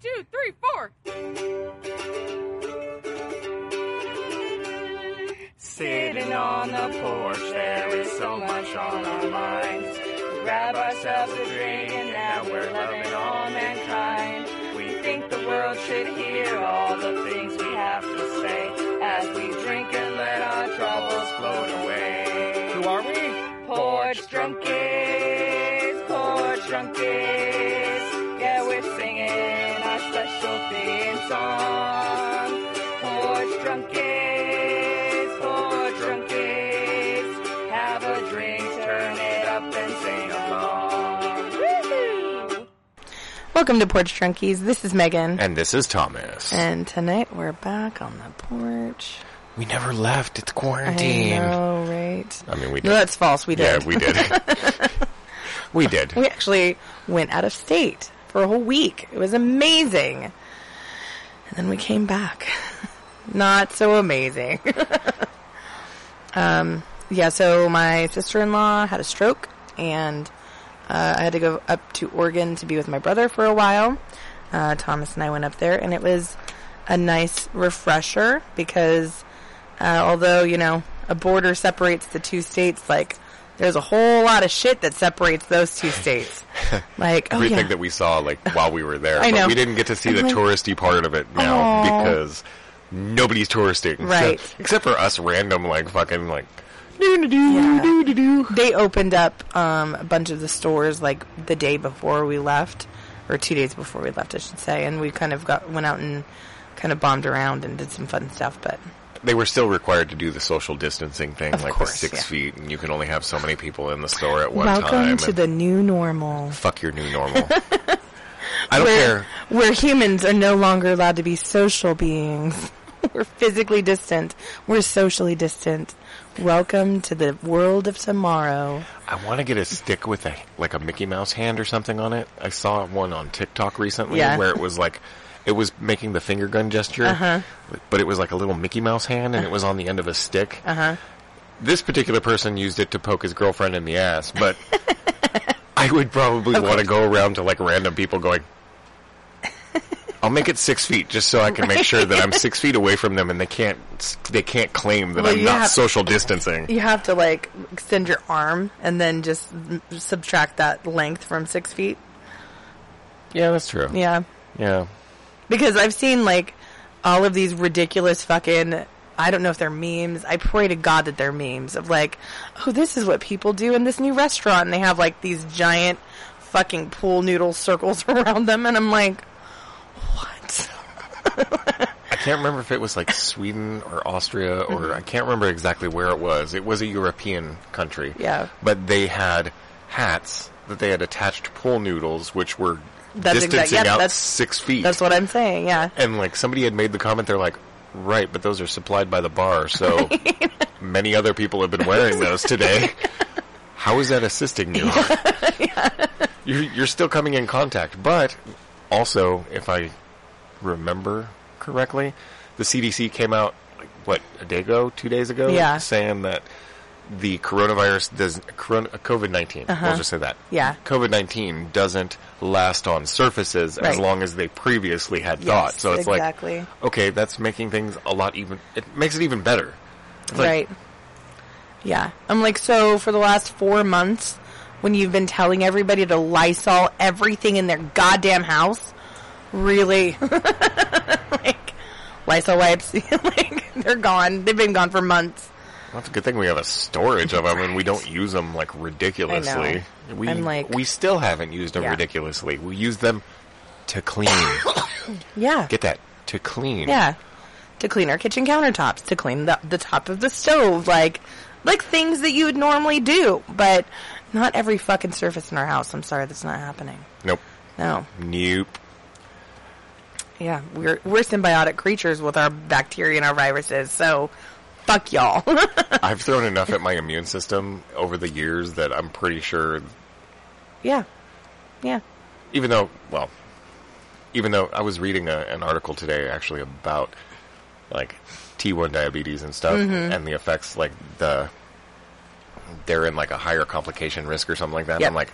two, three, four. Sitting on the porch, there is so much on our minds. Grab ourselves a drink and now we're loving all mankind. We think the world should hear all the things theme song. Porch drunkies, porch drunkies. Have a drink, turn it up and sing along. Woo-hoo! Welcome to Porch Drunkies. This is Megan. And this is Thomas. And tonight we're back on the porch. we never left. It's I quarantine. know, right? I mean, we did. No, that's false. We did. yeah, we did. we did. We actually went out of state for a whole week. It was amazing. And then we came back. Not so amazing. um, yeah, so my sister-in-law had a stroke and uh, I had to go up to Oregon to be with my brother for a while. Uh, Thomas and I went up there and it was a nice refresher because uh, although, you know, a border separates the two states, like, there's a whole lot of shit that separates those two states. Like, oh, Everything yeah. that we saw, like while we were there, I but know. we didn't get to see I'm the like, touristy part of it now Aw. because nobody's touristing, So- Right. except for us, random like fucking like. Yeah. They opened up um, a bunch of the stores like the day before we left, or two days before we left, I should say, and we kind of got went out and kind of bombed around and did some fun stuff. But They were still required to do the social distancing thing, Of like course, the six yeah. feet, and you can only have so many people in the store at one welcome time. to the new normal, fuck your new normal. I don't where care. where humans are no longer allowed to be social beings. We're physically distant. We're socially distant. Welcome to the world of tomorrow. I want to get a stick with a like a Mickey Mouse hand or something on it. I saw one on TikTok recently Yeah. where it was like it was making the finger gun gesture, Uh-huh. but it was like a little Mickey Mouse hand and it was on the end of a stick. Uh huh. This particular person used it to poke his girlfriend in the ass, but I would probably want to go around to like random people going. I'll make it six feet just so I can make sure that I'm six feet away from them and they can't they can't claim that Well, I'm not have- social distancing. You have to like extend your arm and then just subtract that length from six feet. Yeah, that's true. Yeah. Yeah. Because I've seen like all of these ridiculous fucking I don't know if they're memes. I pray to God that they're memes of like, oh, this is what people do in this new restaurant and they have like these giant fucking pool noodle circles around them and I'm like, what? I can't remember if it was like Sweden or Austria or Mm-hmm. I can't remember exactly where it was. It was a European country. Yeah. But they had hats that they had attached pool noodles which were That's exact- distancing yeah, out that's- six feet. That's what I'm saying, yeah. and like somebody had made the comment, they're like, right, but those are supplied by the bar, so many other people have been wearing those today. How is that assisting you? You're, you're still coming in contact, but also, if I remember correctly, the CDC came out like, what a day ago, two days ago, Yeah. saying that the coronavirus does COVID nineteen. We'll just say that. Uh-huh. Yeah. COVID nineteen doesn't last on surfaces as long as they previously had thought. So it's exactly. like, okay, that's making things a lot even. It makes it even better. It's like, right. Yeah. I'm like, so for the last four months, when you've been telling everybody to Lysol everything in their goddamn house, really? like, Lysol wipes, like, they're gone. They've been gone for months. That's a good thing we have a storage of them and we don't use them like ridiculously. We I'm like- we still haven't used them Yeah. ridiculously. We use them to clean. Yeah. Get that to clean. Yeah. To clean our kitchen countertops, to clean the, the top of the stove, like, like things that you would normally do, but not every fucking surface in our house. I'm sorry, that's not happening. Nope. No. Nope. Yeah, we're we're symbiotic creatures with our bacteria and our viruses. So, fuck y'all. I've thrown enough at my immune system over the years that I'm pretty sure. yeah, yeah. Even though, well, even though I was reading a, an article today actually about like T1 diabetes and stuff Mm-hmm. and the effects, like the they're in like a higher complication risk or something like that. Yep. I'm like,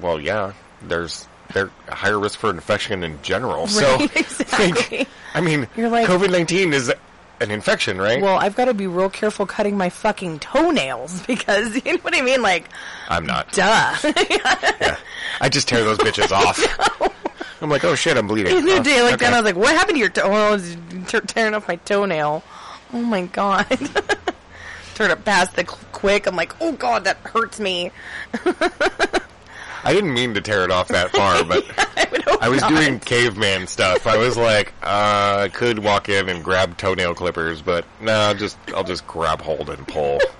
well, yeah, there's they're a higher risk for infection in general. so, exactly. like, I mean, You're like- COVID nineteen is an infection, right? Well, I've got to be real careful cutting my fucking toenails because you know what I mean. Like, I'm not. duh. Yeah. I just tear those bitches off. I'm like, oh shit, I'm bleeding. the other Oh, day, like okay. then I was like, "What happened to your toe?" Oh, I was te- tearing off my toenail. Oh my god! Turn it past the cl- quick. I'm like, "Oh god, that hurts me." I didn't mean to tear it off that far, but I, I was not. doing caveman stuff. I was like, uh, I could walk in and grab toenail clippers, but no, just I'll just grab hold and pull.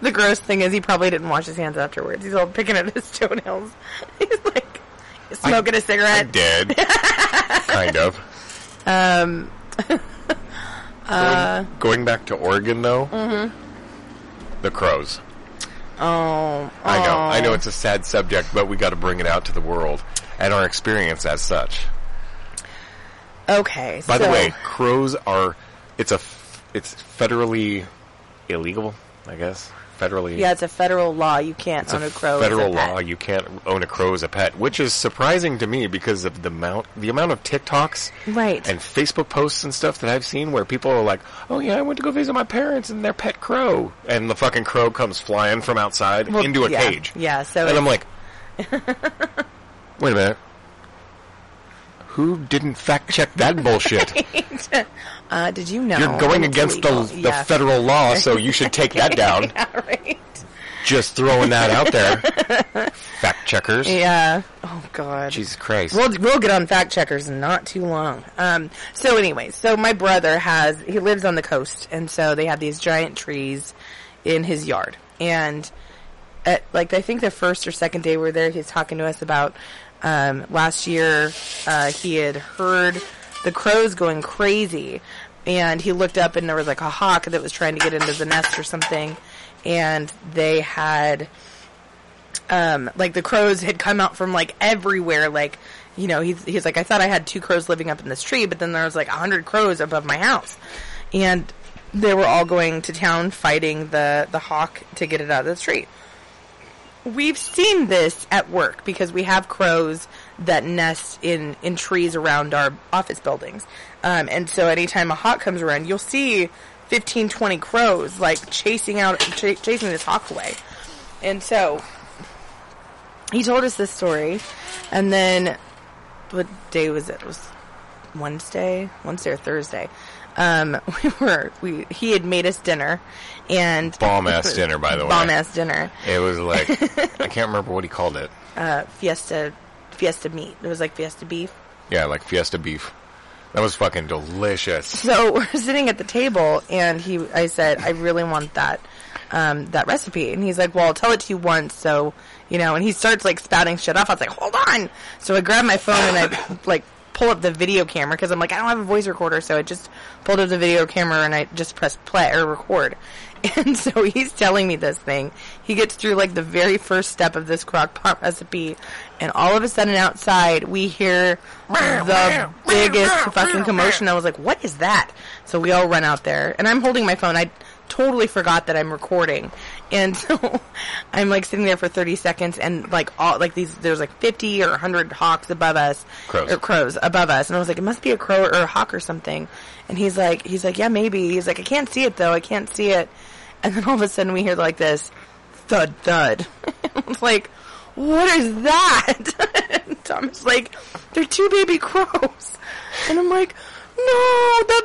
The gross thing is, he probably didn't wash his hands afterwards. He's all picking at his toenails. He's like smoking a I cigarette. I did, kind of. Um, Going, going back to Oregon, though, Mm-hmm. the crows. Oh, I know. I know um, it's a sad subject, but we got to bring it out to the world and our experience as such. Okay. By the way, crows are it's a it's federally illegal, I guess. Federally, yeah, it's a federal law. You can't own a a crow. as a federal pet. law. You can't own a crow as a pet, which is surprising to me because of the amount the amount of TikToks Right. and Facebook posts and stuff that I've seen where people are like, "Oh yeah, I went to go visit my parents and their pet crow," and the fucking crow comes flying from outside Well, into a yeah, cage. Yeah. So And I'm like, wait a minute. Who didn't fact check that bullshit? uh, did you know You're going against the, the Yeah. federal law, so you should take that down. yeah, right. Just throwing that out there. Fact checkers. Yeah. Oh God. Jesus Christ. We'll we'll get on fact checkers in not too long. Um. So anyway, so my brother has he lives on the coast, and so they have these giant trees in his yard, and at like I think the first or second day we were there, he's talking to us about um, last year uh, he had heard the crows going crazy, and he looked up and there was like a hawk that was trying to get into the nest or something, and they had um, like the crows had come out from like everywhere. Like, you know, he's, he's like, I thought I had two crows living up in this tree, but then there was like a hundred crows above my house. And they were all going to town fighting the, the hawk to get it out of the tree. We've seen this at work because we have crows that nest in, in trees around our office buildings. Um, and so anytime a hawk comes around, you'll see 15, 20 crows like chasing out, ch- chasing this hawk away. And so he told us this story, and then what day was it? It was Wednesday, Wednesday or Thursday. Um, we were we he had made us dinner, and Bomb ass dinner, by the way. bomb ass dinner, It was like, I can't remember what he called it. uh, fiesta fiesta meat. It was like fiesta beef. Yeah, like fiesta beef. That was fucking delicious. So we're sitting at the table, and he, I said, I really want that, um, that recipe. And he's like, well, I'll tell it to you once, so, you know, and he starts like spouting shit off. I was like, hold on. So I grab my phone and I like pull up the video camera because I'm like, I don't have a voice recorder, so I just pulled up the video camera and I just pressed play or record. And so he's telling me this thing. He gets through like the very first step of this crock pot recipe, and all of a sudden outside we hear the biggest fucking commotion. I was like, "What is that?" So we all run out there, and I'm holding my phone. I totally forgot that I'm recording, and so I'm like sitting there for 30 seconds, and like all like these, there's like 50 or 100 hawks above us, Crows. or crows above us, and I was like, "It must be a crow or a hawk or something." And he's like, he's like, "Yeah, maybe." He's like, "I can't see it though. I can't see it." And then all of a sudden we hear like this thud thud. it's like, what is that? and Tom's like, they're two baby crows. And I'm like, no, the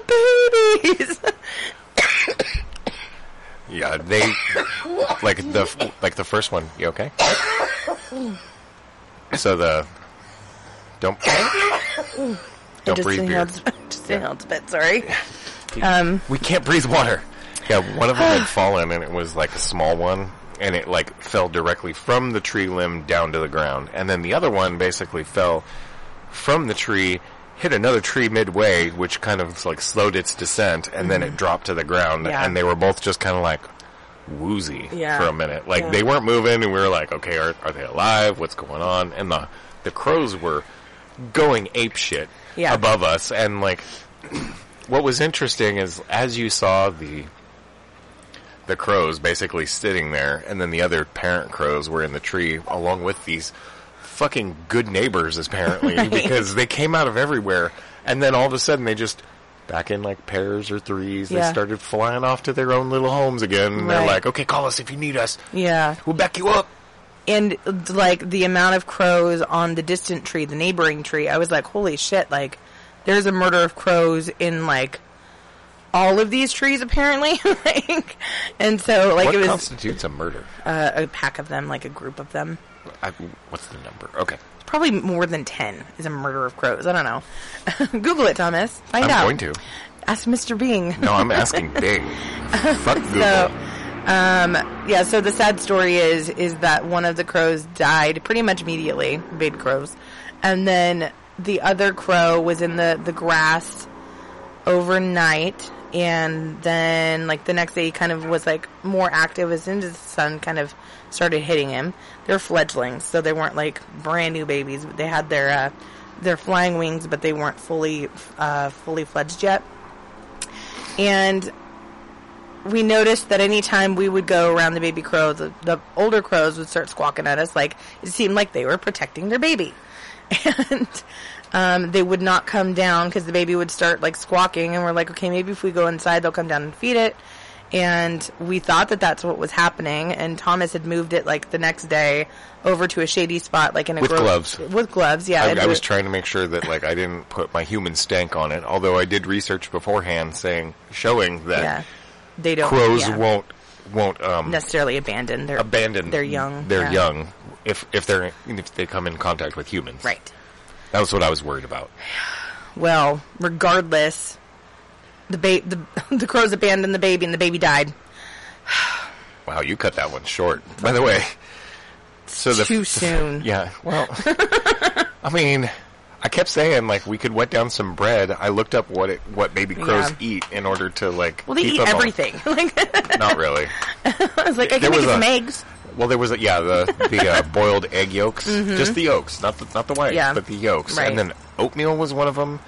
babies. Yeah, they like the like the first one. You okay? So the don't don't just breathe beer. inhaled, just inhaled a bit, sorry. Um, We can't breathe water. Yeah, one of them had fallen, and it was like a small one, and it like fell directly from the tree limb down to the ground, and then the other one basically fell from the tree, hit another tree midway, which kind of like slowed its descent, and then it dropped to the ground, Mm-hmm. Yeah. and they were both just kind of like woozy Yeah. for a minute, like Yeah. they weren't moving, and we were like, okay, are, are they alive? What's going on? And the the crows were going ape shit above us, and like what was interesting is as you saw the the crows basically sitting there, and then the other parent crows were in the tree along with these fucking good neighbors apparently because they came out of everywhere, and then all of a sudden they just back in like pairs or threes. They Yeah. started flying off to their own little homes again. And they're like, "Okay, call us if you need us. Yeah. We'll back you up." and like the amount of crows on the distant tree, the neighboring tree, I was like, holy shit, like there's a murder of crows in like all of these trees apparently. like, and so like what it was constitutes a murder? uh, a pack of them, like a group of them. I, what's the number? Okay, Probably more than 10 is a murder of crows. I don't know. Google it, Thomas. Find out. I'm going to. Ask Mr. Bing. No, I'm asking Bing. Fuck Google. So, um, yeah. So the sad story is is that one of the crows died pretty much immediately, baby crows, and then the other crow was in the the grass overnight, and then like the next day he kind of was like more active as soon as the sun kind of started hitting him. They're fledglings, so they weren't like brand new babies. but They had their uh, their flying wings, but they weren't fully uh, fully fledged yet. And we noticed that anytime we would go around the baby crow, the, the older crows would start squawking at us like it seemed like they were protecting their baby. And um, they would not come down because the baby would start like squawking, and we're like, okay, maybe if we go inside, they'll come down and feed it. And we thought that that's what was happening. And Thomas had moved it like the next day over to a shady spot, like in a With grove- gloves. With gloves, yeah. I, I was trying to make sure that like I didn't put my human stank on it. Although I did research beforehand, saying showing that yeah. They don't crows yeah, won't won't um, necessarily abandon their abandon. They're young. They're yeah. young if if they're if they come in contact with humans. right? That was what I was worried about. Well, regardless, the ba- the the crows abandoned the baby, and the baby died. Wow, you cut that one short. By the way, so the Too soon. Yeah. Well, I mean, I kept saying like we could wet down some bread. I looked up what it what baby crows Yeah. eat in order to like. Well, they keep eat them everything. like, Not really. I was like, I There can make was you some a- eggs. Well, there was a, yeah the the uh, boiled egg yolks, just the yolks, not the not the whites, Mm-hmm. Yeah. but the yolks. Right. And then oatmeal was one of them.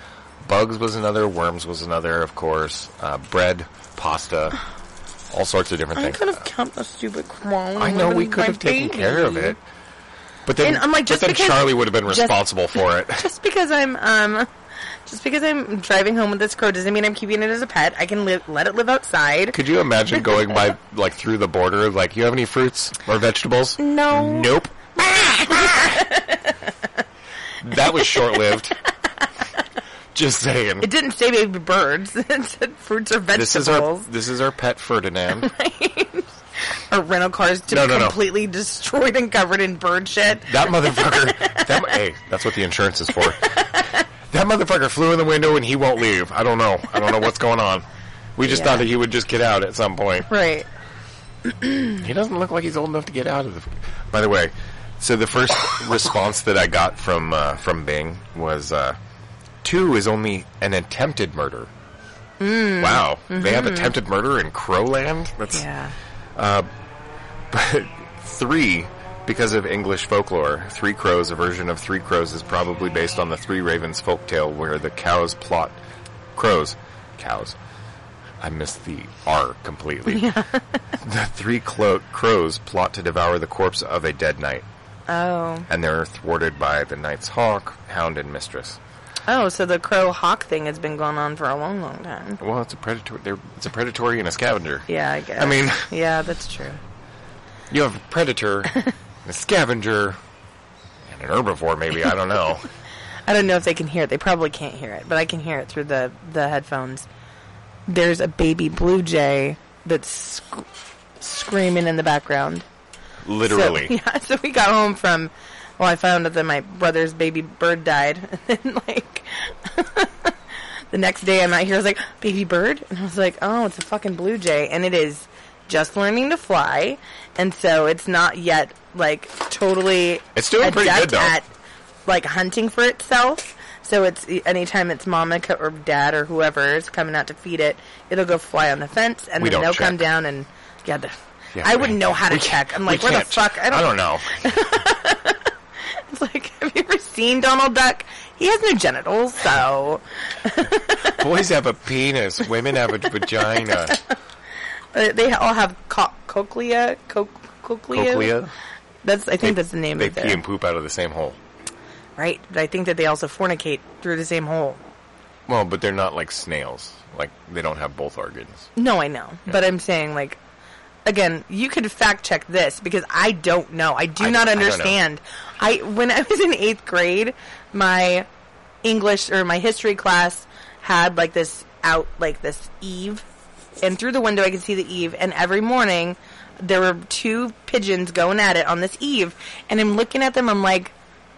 Bugs was another. Worms was another, of course. Uh, bread, pasta, all sorts of different I things. could have kept the stupid crow. I know we could have taken care of it, but then And I'm like, but just then because- Charlie would have been just- responsible for it. Just because I'm um, just because I'm driving home with this crow doesn't mean I'm keeping it as a pet. I can li- let it live outside. Could you imagine going by like through the border? Like, you have any fruits or vegetables? No. Nope. that was short lived. Just saying. It didn't say baby birds. it said fruits or vegetables. This is our this is our pet Ferdinand. or rental cars to No, be no, no. completely destroyed and covered in bird shit. That motherfucker. That, hey, that's what the insurance is for. That motherfucker flew in the window and he won't leave. I don't know. I don't know what's going on. We just Yeah. thought that he would just get out at some point. Right. He doesn't look like he's old enough to get out of the. By the way, so the first response that I got from uh, from Bing was uh, two is only an attempted murder. Wow, they have attempted murder in Crowland. That's Yeah. Uh, but three because of English folklore. Three Crows, a version of Three Crows, is probably based on the Three Ravens folktale where the cows plot crows cows. I missed the R completely. the three clo- crows plot to devour the corpse of a dead knight, Oh. and they're thwarted by the knight's hawk, hound, and mistress. Oh, so the crow hawk thing has been going on for a long, long time. Well, it's a predator. They're, it's a predatory and a scavenger. Yeah, I guess. I mean- yeah, that's true. You have a predator, a scavenger, and an herbivore. Maybe I don't know. I don't know if they can hear it. They probably can't hear it, but I can hear it through the the headphones. There's a baby blue jay that's sc- screaming in the background. Literally. So, yeah, so we got home from. Well, I found out that my brother's baby bird died, and then like the next day I'm out here. I was like, "Baby bird," and I was like, "Oh, it's a fucking blue jay," and it is just learning to fly, and so it's not yet like totally. It's doing pretty good, though. At like hunting for itself. So it's anytime its mama or dad or whoever is coming out to feed it, it'll go fly on the fence, and We then they'll come down and yeah. The, Yeah, I wouldn't know how to check. I'm like, where the fuck? I don't, I don't know. It's like, have you ever seen Donald Duck? He has no genitals, so Boys have a penis. Women have a vagina. they all have co- cochlea, co- cochlea, Cochlea. That's I think that's the name of it. They of pee it. and poop out of the same hole. Right. But I think that they also fornicate through the same hole. Well, but they're not like snails. Like they don't have both organs. No, I know. But I'm saying like again, you could fact check this because I don't know. I do I- not I understand. I when I was in 8th grade, my English or my history class had like this out like this eave, and through the window I could see the eave. and every morning there were two pigeons going at it on this eave, and I'm looking at them I'm like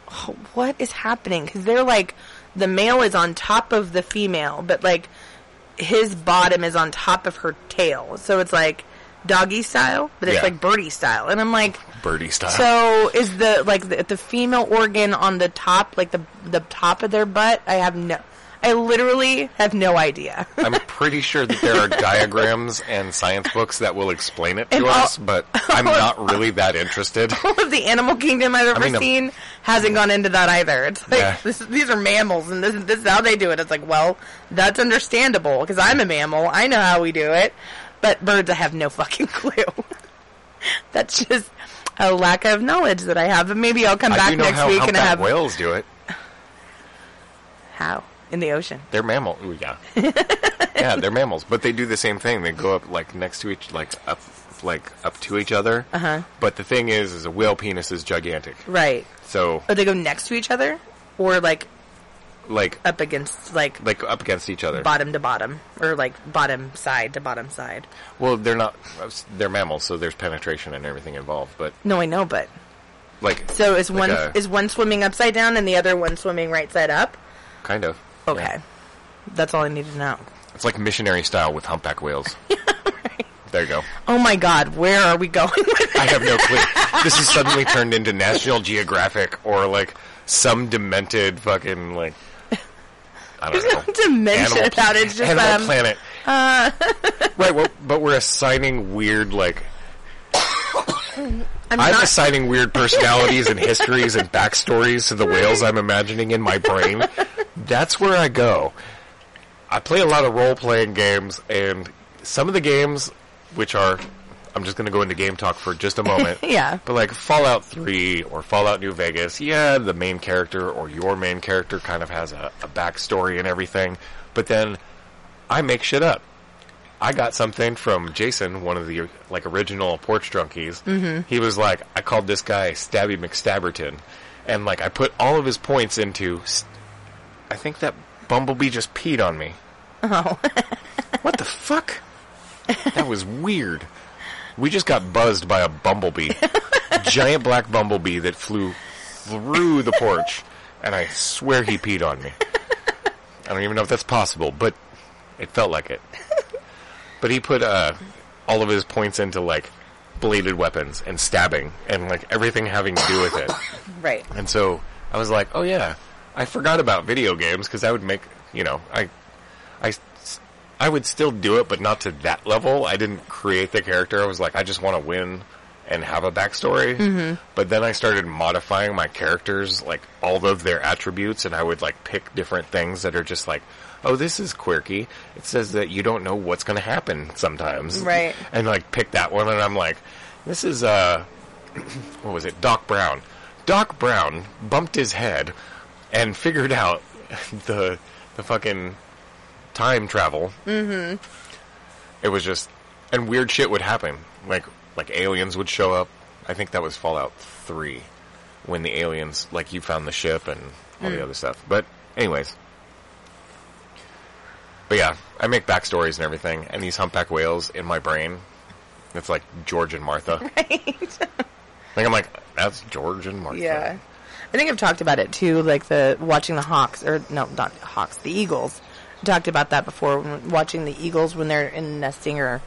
"Oh, what is happening cuz they're like the male is on top of the female but like his bottom is on top of her tail so it's like doggy style but it's Yeah. like birdie style and I'm like Birdie style. so is the like the, the female organ on the top, like the the top of their butt? I have no, I literally have no idea. I'm pretty sure that there are diagrams and science books that will explain it to And all- us, but I'm not really that interested. All of the animal kingdom I've ever mean, um, seen hasn't gone into that either. It's like Yeah. this, these are mammals, and this, this is how they do it. It's like, well, that's understandable because I'm a mammal. I know how we do it, but birds, I have no fucking clue. that's just a lack of knowledge that I have. But maybe I'll come I back do know next how week and humpback have whales do it. how in the ocean. They're mammal. Ooh, yeah, yeah, they're mammals, but they do the same thing. They go up like next to each, like up, like up to each other. Uh-huh. But the thing is, is a whale penis is gigantic. Right. So Or they go next to each other, or like like up against like like up against each other. bottom to bottom, or like bottom side to bottom side. Well, they're not. They're mammals, so there's penetration and everything involved. But No, I know, but like, so is Like one a- is one swimming upside down and the other one swimming right side up? kind of. Okay, Yeah. that's all I need to know. It's like missionary style with humpback whales. There you go. Oh my God, where are we going with I have no clue. This has suddenly turned into National Geographic or like some demented fucking like I don't know. no dimension Animal, about it? It's just Animal um, Planet. right, well, but we're assigning weird like I'm, I'm not. assigning weird personalities and histories and backstories to the whales I'm imagining in my brain. That's where I go. I play a lot of role playing games, and some of the games, which are, I'm just going to go into game talk for just a moment. Yeah. But like Fallout 3 or Fallout New Vegas, yeah, the main character or your main character kind of has a, a backstory and everything. But then I make shit up. I got something from Jason, one of the like original Porch Drunkies. Mm-hmm. He was like, I called this guy Stabby McStabberton, and like I put all of his points into. I think that Bumblebee just peed on me. Oh. what the fuck? That was weird. We just got buzzed by a bumblebee, giant black bumblebee that flew through the porch, and I swear he peed on me. I don't even know if that's possible, but it felt like it. But he put uh, all of his points into like bladed weapons and stabbing and like everything having to do with it. right. And so I was like, oh yeah, I forgot about video games because I would make, you know, I, I, I would still do it, but not to that level. I didn't create the character. I was like, I just want to win and have a backstory. But then I started modifying my characters, like all of their attributes, and I would like pick different things that are just like, oh, this is quirky. It says that you don't know what's going to happen sometimes. Right. And like pick that one, and I'm like, this is, uh, what was it? Doc Brown. Doc Brown bumped his head and figured out the the fucking time travel. Mm-hmm. It was just and weird shit would happen. Like like aliens would show up. I think that was Fallout Three when the aliens like you found the ship and all the other stuff. But anyways. But yeah, I make backstories and everything, and these humpback whales in my brain. It's like George and Martha. Right. Like I'm like, that's George and Martha. Yeah. I think I've talked about it too, like the watching the Hawks, or no, not Hawks, the Eagles. I talked about that before, when- watching the Eagles when they're in nesting or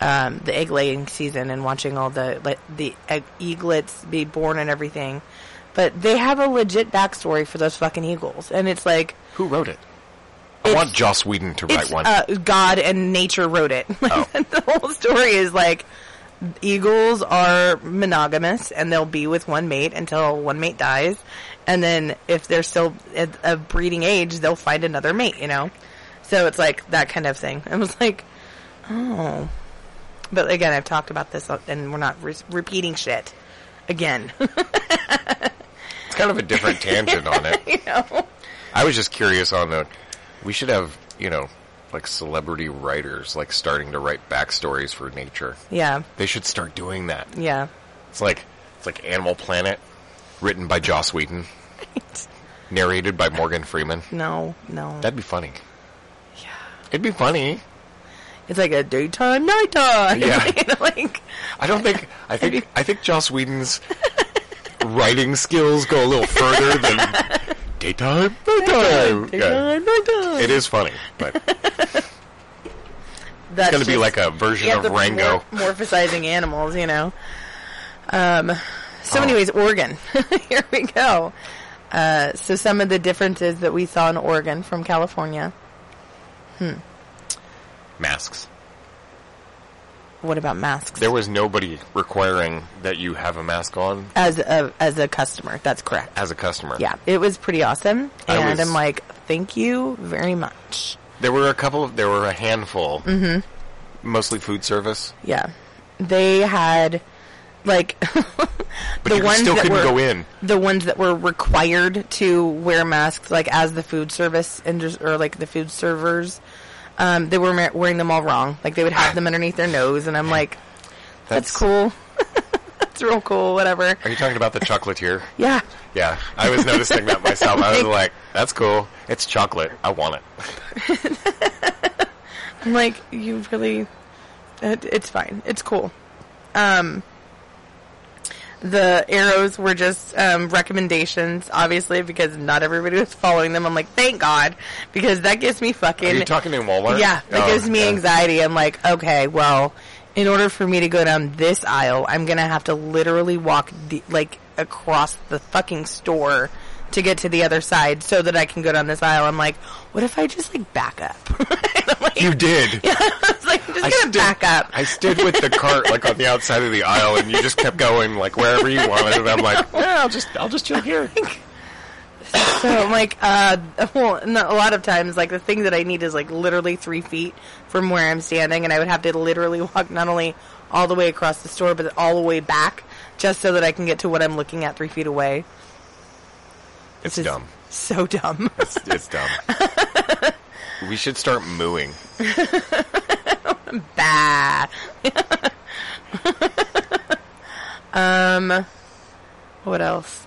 um, the egg laying season, and watching all the like, the egg, eaglets be born and everything. But they have a legit backstory for those fucking eagles, and it's like Who wrote it? I want Joss Whedon to write it's one. uh, God and nature wrote it. Oh. the whole story is like eagles are monogamous and they'll be with one mate until one mate dies, and then if they're still at a breeding age, they'll find another mate. You know, so it's like that kind of thing. I was like, oh, but again, I've talked about this uh, and we're not re- repeating shit. again. It's kind of a different tangent on it. you know? I was just curious on the. We should have, you know, like celebrity writers, like starting to write backstories for nature. Yeah, They should start doing that. yeah. It's like it's like Animal Planet, written by Joss Whedon, narrated by Morgan Freeman. No, no. That'd be funny. yeah. It'd be funny. It's like a daytime, nighttime. Yeah. you know, like I don't think I think I think Joss Whedon's writing skills go a little further than daytime, nighttime. Yeah. daytime, nighttime. It is funny, but That's it's going to be like a version of Rango. mor- morphosizing animals, you know. Um, so, Oh. anyways, Oregon. Here we go. Uh, so, some of the differences that we saw in Oregon from California. Masks. What about masks? There was nobody requiring that you have a mask on as a as a customer, that's correct. as a customer. Yeah, it was pretty awesome, and was- I'm like, thank you very much. There were a couple of, there were a handful, Mm-hmm. mostly food service, Yeah, they had like but the ones still that couldn't were go in. the ones that were required to wear masks, like as the food service indus- or like the food servers. Um, they were ma- wearing them all wrong. Like they would have them underneath their nose, and I'm like, that's, cool. that's real cool. Whatever. Are you talking about the chocolatier? Yeah. Yeah, I was noticing that myself. I was like, that's cool. It's chocolate. I want it. I'm like, you really, it, it's fine. It's cool. Um, the arrows were just um, recommendations, obviously, because not everybody was following them. I'm like, thank God, because that gives me fucking. Are you talking in Walmart? Yeah, that Oh, gives me yeah. anxiety. I'm like, okay, well, in order for me to go down this aisle, I'm gonna have to literally walk the, like across the fucking store to get to the other side so that I can go down this aisle. I'm like, what if I just like back up? Like, You did. Yeah, I was like, I'm just I gonna stood, back up. I stood with the cart like on the outside of the aisle, and you just kept going like wherever you wanted, and I'm like, well, I'll just I'll just chill here. So I'm like, uh, well, no, a lot of times, like the thing that I need is like literally three feet from where I'm standing, and I would have to literally walk not only all the way across the store, but all the way back, just so that I can get to what I'm looking at three feet away. It's Which is dumb. So dumb. It's, it's dumb. we should start mooing. bah. um, what else?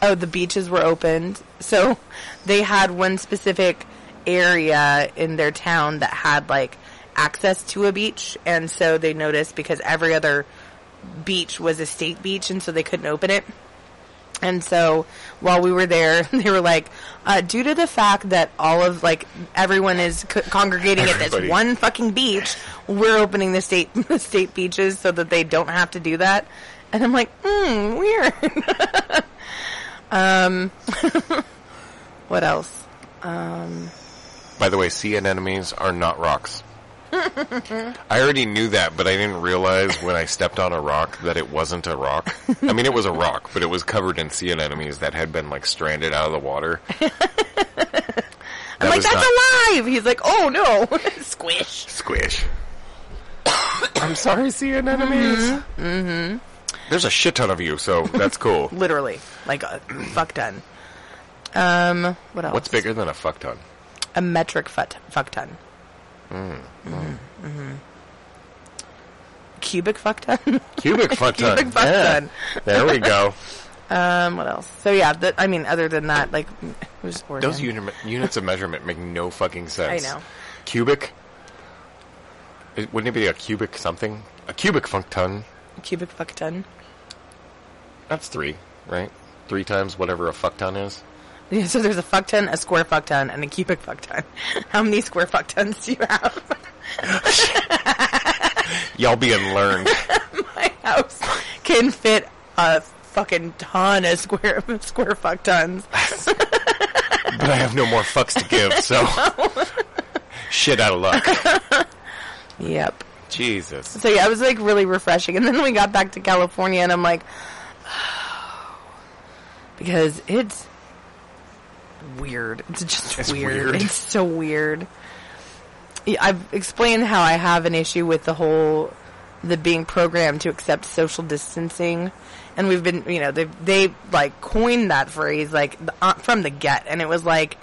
Oh, the beaches were opened. So they had one specific area in their town that had like access to a beach, and so they noticed because every other beach was a state beach, and so they couldn't open it. And so while we were there, they were like, uh, due to the fact that all of like everyone is c- congregating at this one fucking beach, we're opening the state the state beaches so that they don't have to do that. And I'm like, hmm, weird. um, what else? By the way, sea anemones are not rocks. I already knew that, but I didn't realize when I stepped on a rock that it wasn't a rock. I mean, it was a rock, but it was covered in sea anemones that had been like stranded out of the water. I'm like, that's not- alive. He's like, oh no, squish. Squish. I'm sorry, sea anemones. Mm-hmm. There's a shit ton of you, so that's cool. Literally, like a fuck ton. Um, what else? What's bigger than a fuck ton? A metric fuck, fuck ton. Mm-hmm. Cubic fuck ton. Cubic fuck ton. Cubic fuck Yeah. There we go. Um, what else? So yeah, the, I mean, other than that, like. Those uni- units of measurement make no fucking sense. I know. Cubic? It- Wouldn't it be a cubic something? A cubic fuck ton. cubic fuck ton. That's three, right? Three times whatever a fuck ton is. Yeah, so there's a fuck ton, a square fuck ton, and a cubic fuck ton. How many square fuck tons do you have? Y'all being learned. My house can fit a fucking ton of square square fuck tons. but I have no more fucks to give, so. Shit out of luck. Yep. Jesus. So yeah, it was like really refreshing. And then we got back to California, and I'm like, because it's weird. It's just It's weird. weird. It's so weird. I've explained how I have an issue with the whole the being programmed to accept social distancing. And we've been, you know, they they like coined that phrase like the, uh, from the get, and it was like,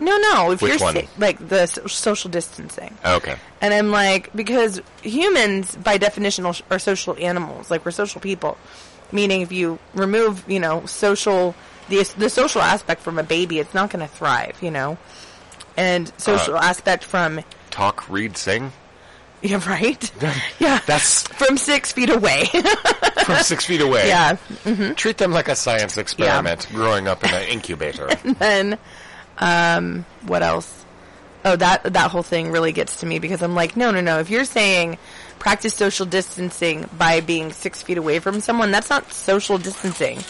no, no, if Which you're one? like the so- social distancing. Okay. And I'm like, because humans, by definition, are social animals. Like we're social people. Meaning, if you remove, you know, social the the social aspect from a baby, it's not going to thrive. You know, and social Uh, aspect from Talk, read, sing. yeah, right, yeah, That's from six feet away. from six feet away. yeah, Treat them like a science experiment growing up in an incubator. and then um what else oh that that whole thing really gets to me because i'm like no no no if you're saying practice social distancing by being six feet away from someone that's not social distancing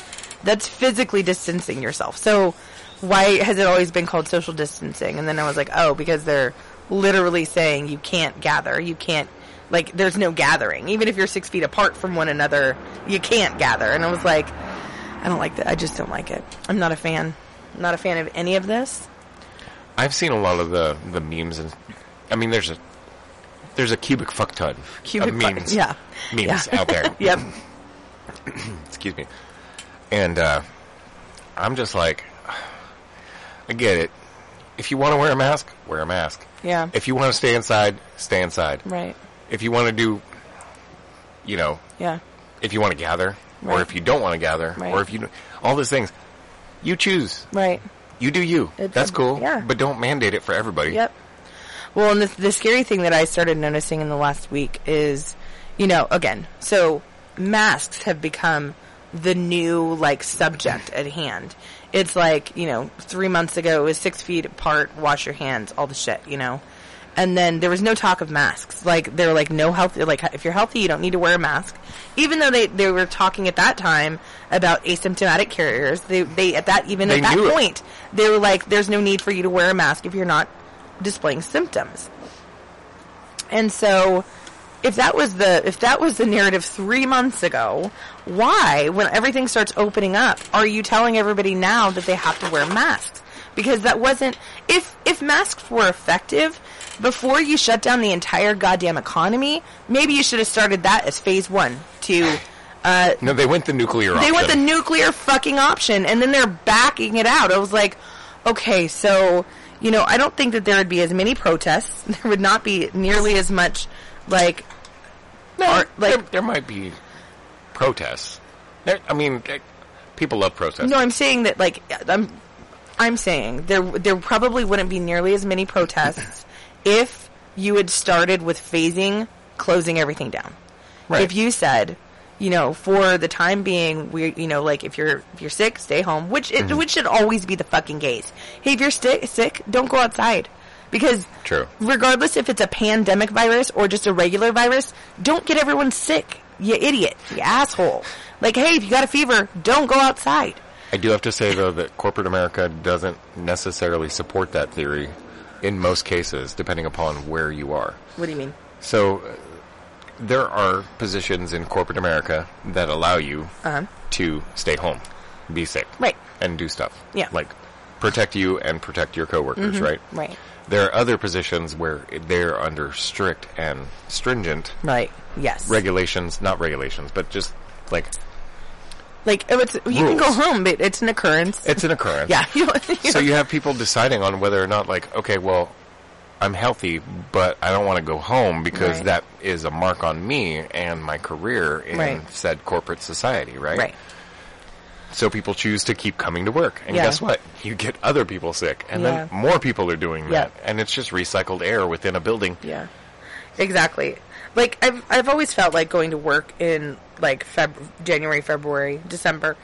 that's physically distancing yourself so why has it always been called social distancing and then i was like oh because they're literally saying you can't gather you can't like there's no gathering even if you're six feet apart from one another you can't gather and i was like i don't like that i just don't like it i'm not a fan I'm not a fan of any of this. I've seen a lot of the, the memes and I mean there's a there's a cubic fuck ton Cubic of fuck- memes yeah. memes Yeah. out there. Yep. Excuse me. And uh, I'm just like I get it. If you want to wear a mask, wear a mask. Yeah. If you want to stay inside, stay inside. Right. If you want to do you know, Yeah. if you want to gather or if you don't want to gather Right. or if you all those things you choose. Right. You do you. It's That's cool. yeah. But don't mandate it for everybody. Yep. Well, and the, the scary thing that I started noticing in the last week is, you know, again, so masks have become the new like subject at hand. It's like you know, three months ago it was six feet apart, wash your hands, all the shit, you know. And then there was no talk of masks. Like they were like no healthy. Like if you're healthy, you don't need to wear a mask. Even though they they were talking at that time about asymptomatic carriers, they they at that even They at that it. point they were like, there's no need for you to wear a mask if you're not displaying symptoms. And so, if that was the if that was the narrative three months ago, why, when everything starts opening up, are you telling everybody now that they have to wear masks? Because that wasn't if if masks were effective before you shut down the entire goddamn economy, maybe you should have started that as phase one to. Uh, No, they went the nuclear option. they option. went the nuclear fucking option, and then they're backing it out. I was like, okay, so you know, I don't think that there would be as many protests. There would not be nearly as much, like, No, Or, like- there, there might be protests. There, I mean, eh, people love protests. no, I'm saying that, like, I'm, I'm saying there, there probably wouldn't be nearly as many protests if you had started with phasing, closing everything down. Right. If you said, you know, for the time being, we, you know, like if you're if you're sick, stay home, which it, Mm-hmm. which should always be the fucking case. Hey, if you're sti- sick, don't go outside because True. regardless if it's a pandemic virus or just a regular virus, don't get everyone sick. You idiot, you asshole. Like, hey, if you got a fever, don't go outside. I do have to say though that corporate America doesn't necessarily support that theory in most cases, depending upon where you are. What do you mean? So uh, there are positions in corporate America that allow you Uh-huh. to stay home, be sick, Right. and do stuff. Yeah. Mm-hmm. like protect you and protect your coworkers, right? Right. There are other positions where they're under strict and stringent Right. Yes. regulations, not regulations, but just like Like, oh, it's, you can go Rules. home, but it's an occurrence. it's an occurrence. yeah. You, so you have people deciding on whether or not like okay well i'm healthy but i don't want to go home because Right. that is a mark on me and my career in Right. said corporate society right right. So people choose to keep coming to work and Yeah. guess what you get other people sick and Yeah. then more people are doing that and it's just recycled air within a building Yeah, exactly. Like I've I've always felt like going to work in like Feb- January, February, December.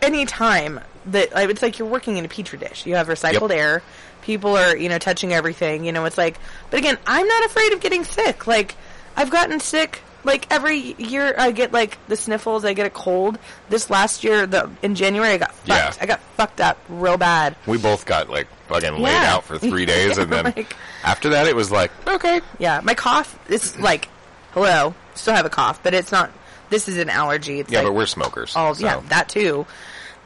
Any time that like, it's like you're working in a petri dish. You have recycled Yep. air. People are you know touching everything. You know it's like. But again, I'm not afraid of getting sick. Like I've gotten sick. Like every year, I get like the sniffles. I get a cold. This last year, the in January, I got fucked. Yeah. I got fucked up real bad. we both got like fucking laid out for three days and then Like- after that it was like okay Yeah, my cough is like, hello, still have a cough, but it's not. This is an allergy. It's yeah like but we're smokers all so. yeah that too,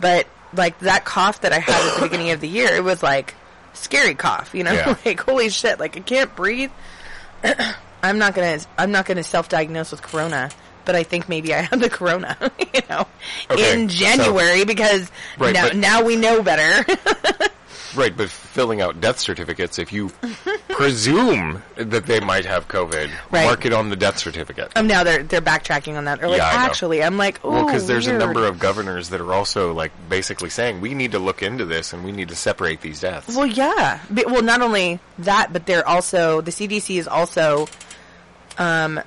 but like that cough that I had at the beginning of the year, it was like scary cough. You know, Yeah. like holy shit, like I can't breathe. I'm not gonna I'm not gonna self-diagnose with corona, but I think maybe I had the corona, you know, Okay, in so- January because Right, now now we know better. Right, but filling out death certificates, if you presume that they might have COVID, Right. mark it on the death certificate. um, now they're they're backtracking on that. They're like, Yeah, actually, I'm like, oh, Well, because there's a number of governors that are also like basically saying we need to look into this and we need to separate these deaths. Well, yeah. But, well, not only that, but they're also the CDC is also, um,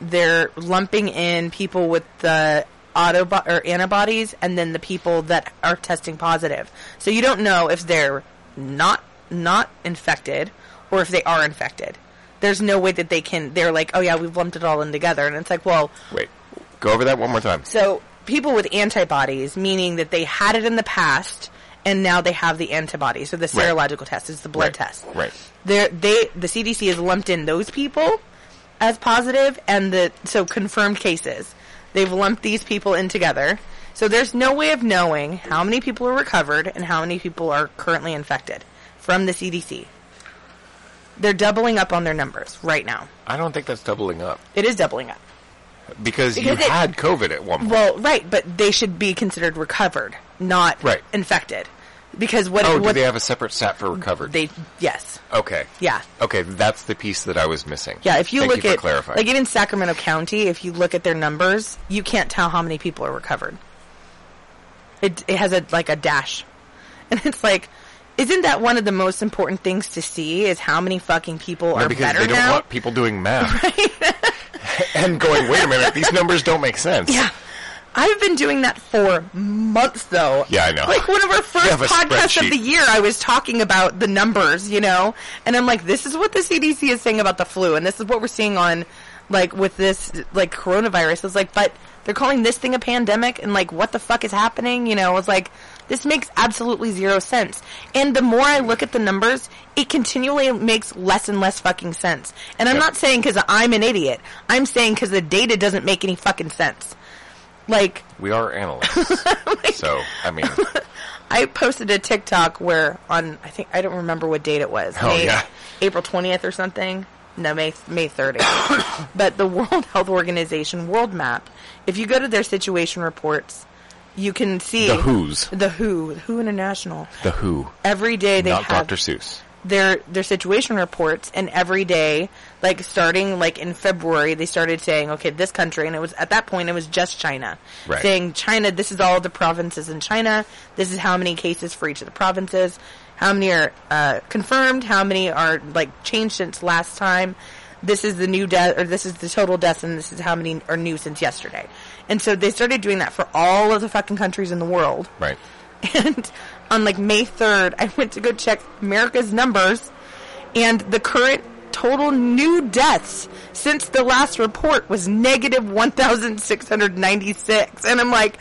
they're lumping in people with the autobo- or antibodies, and then the people that are testing positive. So you don't know if they're not not infected or if they are infected. There's no way that they can. They're like, oh yeah, we've lumped it all in together, and it's like, well, Wait, go over that one more time. so people with antibodies, meaning that they had it in the past and now they have the antibodies. So the Right. serological test is the blood Right, test. right. They're, they the CDC has lumped in those people as positive and the so confirmed cases. They've lumped these people in together. So there's no way of knowing how many people are recovered and how many people are currently infected from the CDC. They're doubling up on their numbers right now. I don't think that's doubling up It is doubling up. because, you it- had COVID at one point. Well, right, but they should be considered recovered, not Right. infected. Because what? oh, do they have a separate stat for recovered? they? Yes, okay. yeah, Okay, that's the piece that I was missing. yeah. If you Thank look you at clarifying. like in Sacramento County, if you look at their numbers, you can't tell how many people are recovered. It it has a like a dash, and it's like, isn't that one of the most important things to see? Is how many fucking people No, are because better they don't now? want people doing math and going, wait a minute, these numbers don't make sense. Yeah. I've been doing that for months though. Yeah, I know. Like one of our first podcasts of the year, I was talking about the numbers, you know? And I'm like, this is what the CDC is saying about the flu, and this is what we're seeing on, like, with this, like, coronavirus. It's like, but they're calling this thing a pandemic, and like, what the fuck is happening? You know, it's like, this makes absolutely zero sense. And the more I look at the numbers, it continually makes less and less fucking sense. And I'm Yep. not saying because I'm an idiot. I'm saying because the data doesn't make any fucking sense. Like, We are analysts. so, I mean, I posted a TikTok where on I think I don't remember what date it was. Oh, May, yeah. April twentieth or something. No, May May thirtieth. but the World Health Organization World Map. If you go to their situation reports, you can see the Who's. the WHO, the WHO International. The Who. Every day they Not have Dr. Seuss. their their situation reports and every day like starting like in February they started saying okay this country and it was at that point it was just China. Right. saying China this is all the provinces in China. This is how many cases for each of the provinces. How many are uh, confirmed? How many are like changed since last time? This is the new death or this is the total deaths and this is how many are new since yesterday. And so they started doing that for all of the fucking countries in the world. Right. and on like May 3rd, I went to go check America's numbers, and the current total new deaths since the last report was negative 1,696. And I'm like,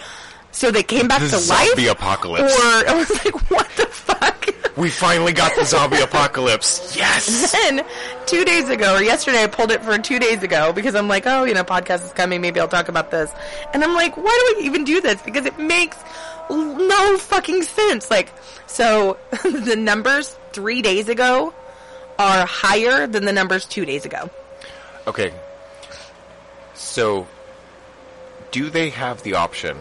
so they came back The to zombie life? apocalypse. Or I was like, what the fuck? We finally got the zombie apocalypse. Yes! And then two days ago or yesterday I pulled it for two days ago because I'm like, oh, you know, podcast is coming. Maybe I'll talk about this. And I'm like, why do we even do this? Because it makes no fucking sense. Like, so the numbers three days ago are higher than the numbers two days ago. Okay. So, do they have the option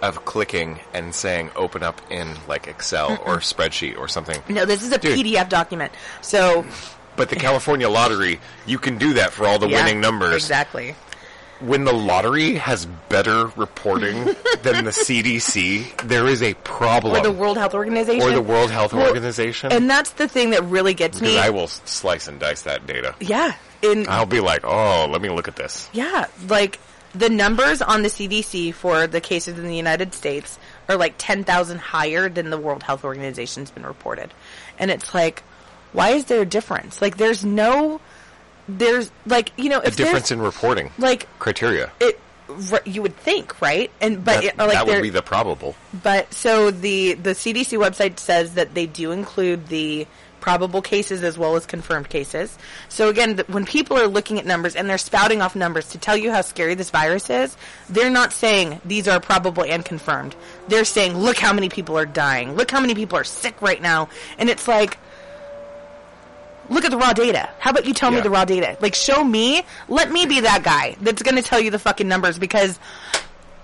of clicking and saying open up in like Excel or spreadsheet or something? No, this is a Dude. PDF document. So But the California lottery, you can do that for all the yeah, winning numbers. exactly. When the lottery has better reporting than the CDC, there is a problem. Or the World Health Organization. Or the World Health Well, Organization. And that's the thing that really gets because me. I will slice and dice that data. yeah. In I'll be like, oh, let me look at this. Yeah, like the numbers on the CDC for the cases in the United States are like 10,000 higher than the World Health Organization's been reported. And it's like, why is there a difference? Like, there's no, there's like, you know, A difference in reporting like, criteria. it, you would think, right? And, but, that it, like, that would be the probable. but so the the CDC website says that they do include the probable cases as well as confirmed cases. So again, th- when people are looking at numbers and they're spouting off numbers to tell you how scary this virus is, they're not saying these are probable and confirmed. They're saying, look how many people are dying. Look how many people are sick right now. And it's like Look at the raw data. How about you tell me the raw data? Like, show me. Let me be that guy that's going to tell you the fucking numbers because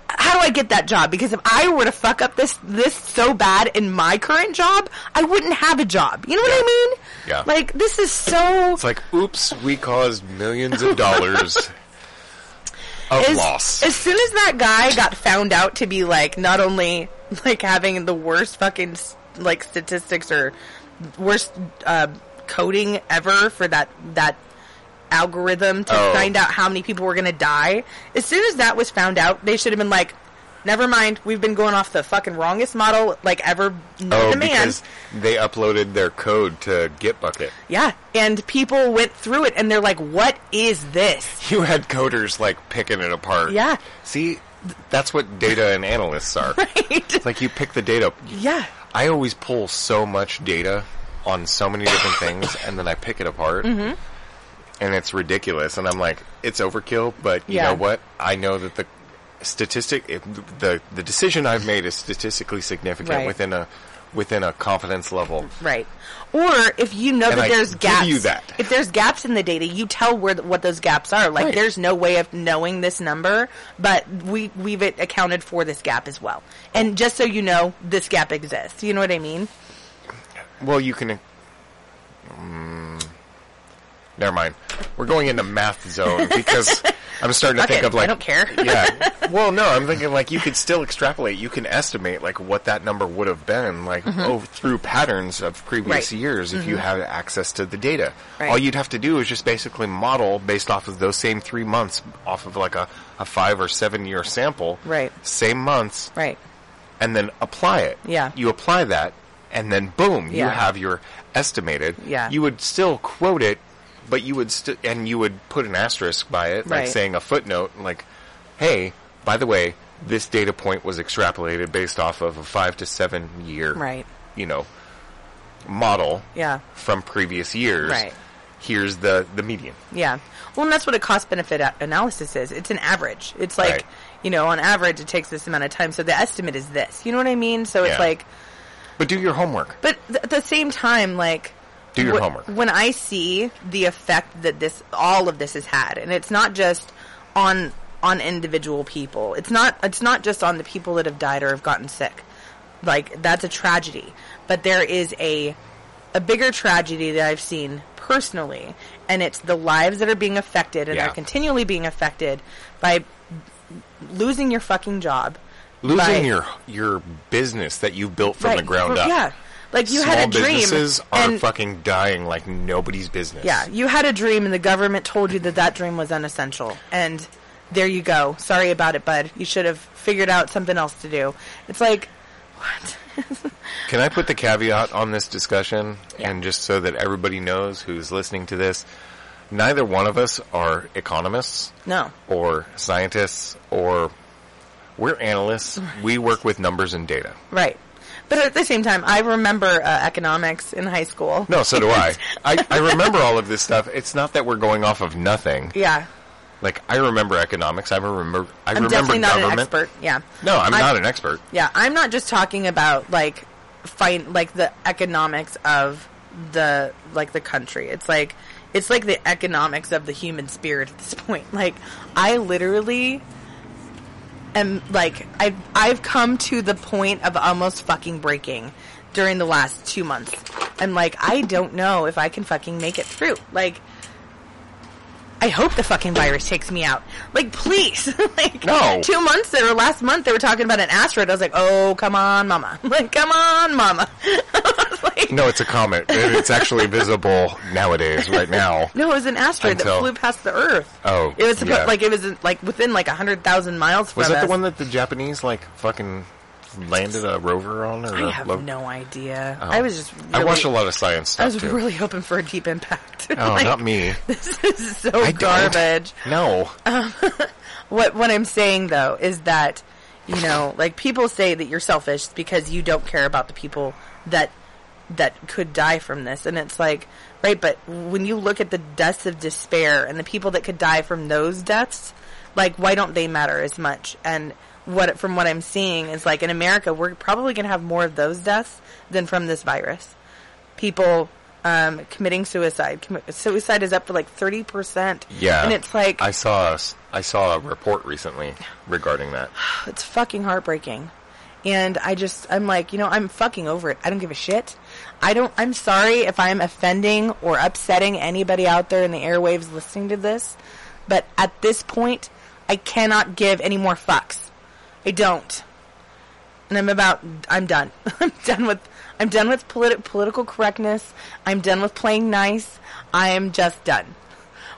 how do I get that job? Because if I were to fuck up this this so bad in my current job, I wouldn't have a job. You know what I mean? Yeah. Like this is so It's like, oops, we caused millions of dollars of as, loss. as soon as that guy got found out to be like not only like having the worst fucking like statistics or worst uh, coding ever for that that algorithm to Oh. find out how many people were going to die. As soon as that was found out, they should have been like, "Never mind, we've been going off the fucking wrongest model like ever known oh, because they uploaded their code to Gitbucket. yeah, and people went through it and they're like, "What is this?" You had coders like picking it apart. Yeah. See, that's what data and analysts are. Right? It's like you pick the data. yeah. I always pull so much data on so many different things, and then I pick it apart, Mm-hmm. and it's ridiculous. And I'm like, it's overkill. But you Yeah. know what? I know that the statistic, if the the decision I've made is statistically significant Right. within a within a confidence level. Right. Or if you know And that I there's gaps, that. if there's gaps in the data, you tell where th- what those gaps are. Like Right. there's no way of knowing this number, but we we've accounted for this gap as well. And just so you know, this gap exists. You know what I mean? Well, you can. Mm, never mind. We're going into math zone because I'm starting to think it, of like I don't care. yeah. Well, no, I'm thinking like you could still extrapolate. You can estimate like what that number would have been like oh, through patterns of previous Mm-hmm. Right. Mm-hmm. years if you had access to the data. Right. All you'd have to do is just basically model based off of those same three months, off of like a, a five or seven year sample. Right. Same months, Right. and then apply it. Yeah. You apply that, and then boom, you Yeah. have your estimated. Yeah. You would still quote it, but you would st- and you would put an asterisk by it, like Right. saying a footnote, like, "Hey, by the way, this data point was extrapolated based off of a five to seven year, Right. you know, model Yeah. from previous years. Right. Here's the the median. Yeah. Well, and that's what a cost benefit a- analysis is. It's an average. It's like, Right. you know, on average it takes this amount of time. So the estimate is this. You know what I mean? So it's like But do your homework. But th- at the same time, like, Do your wh- homework. When I see the effect that this, all of this has had, and it's not just on on individual people. It's not. It's not just on the people that have died or have gotten sick. Like that's a tragedy. But there is a a bigger tragedy that I've seen personally, and it's the lives that are being affected and Yeah. are continually being affected by losing your fucking job. Losing your your business that you built from the ground Well, up. Yeah. Like you Small had a dream businesses are fucking dying like nobody's business. Yeah, you had a dream, and the government told you that that dream was unessential, and there you go. Sorry about it, bud. You should have figured out something else to do. It's like, what? Can I put the caveat on this discussion, and just so that everybody knows who's listening to this, neither one of us are economists no, or scientists or we're analysts. We work with numbers and data. right. But at the same time, I remember uh, economics in high school. No, so do I. I. I remember all of this stuff. It's not that we're going off of nothing. Yeah, Like I remember economics. I remember. I I'm remember definitely not government. an expert. Yeah, No, I'm I- not an expert. Yeah, I'm not just talking about like fight like the economics of the like the country. It's like it's like the economics of the human spirit at this point. Like I literally am like I've I've come to the point of almost fucking breaking during the last two months. I'm like, I don't know if I can fucking make it through. Like I hope the fucking virus takes me out. Like, please. like, No. two months or last month they were talking about an asteroid. I was like, oh, come on, mama. Like, come on, mama. Like, No, it's a comet. It's actually visible nowadays, right now. no, it was an asteroid Until- that flew past the Earth. Oh, It was suppo- yeah. like it was like within like a hundred thousand miles from Was that us. the one that the Japanese like fucking landed a rover on? Or I a have lo- no idea. Oh. I was just. Really, I watch a lot of science I was too. really hoping for a deep impact. oh, Like, not me. This is so I don't. garbage. No. Um, what what I'm saying though is that you know, like people say that you're selfish because you don't care about the people that that could die from this, and it's like right. But when you look at the deaths of despair and the people that could die from those deaths, like why don't they matter as much? And what from what I'm seeing is like in America, we're probably going to have more of those deaths than from this virus. People um, committing suicide. Commi- suicide is up to like 30%. Yeah. And it's like, I saw a I saw a report recently regarding that. it's fucking heartbreaking. And I just, I'm like, you know, I'm fucking over it. I don't give a shit. I don't, I'm sorry if I'm offending or upsetting anybody out there in the airwaves listening to this. But at this point, I cannot give any more fucks. I don't. And I'm about, I'm done. I'm done with, I'm done with politi- political correctness. I'm done with playing nice. I am just done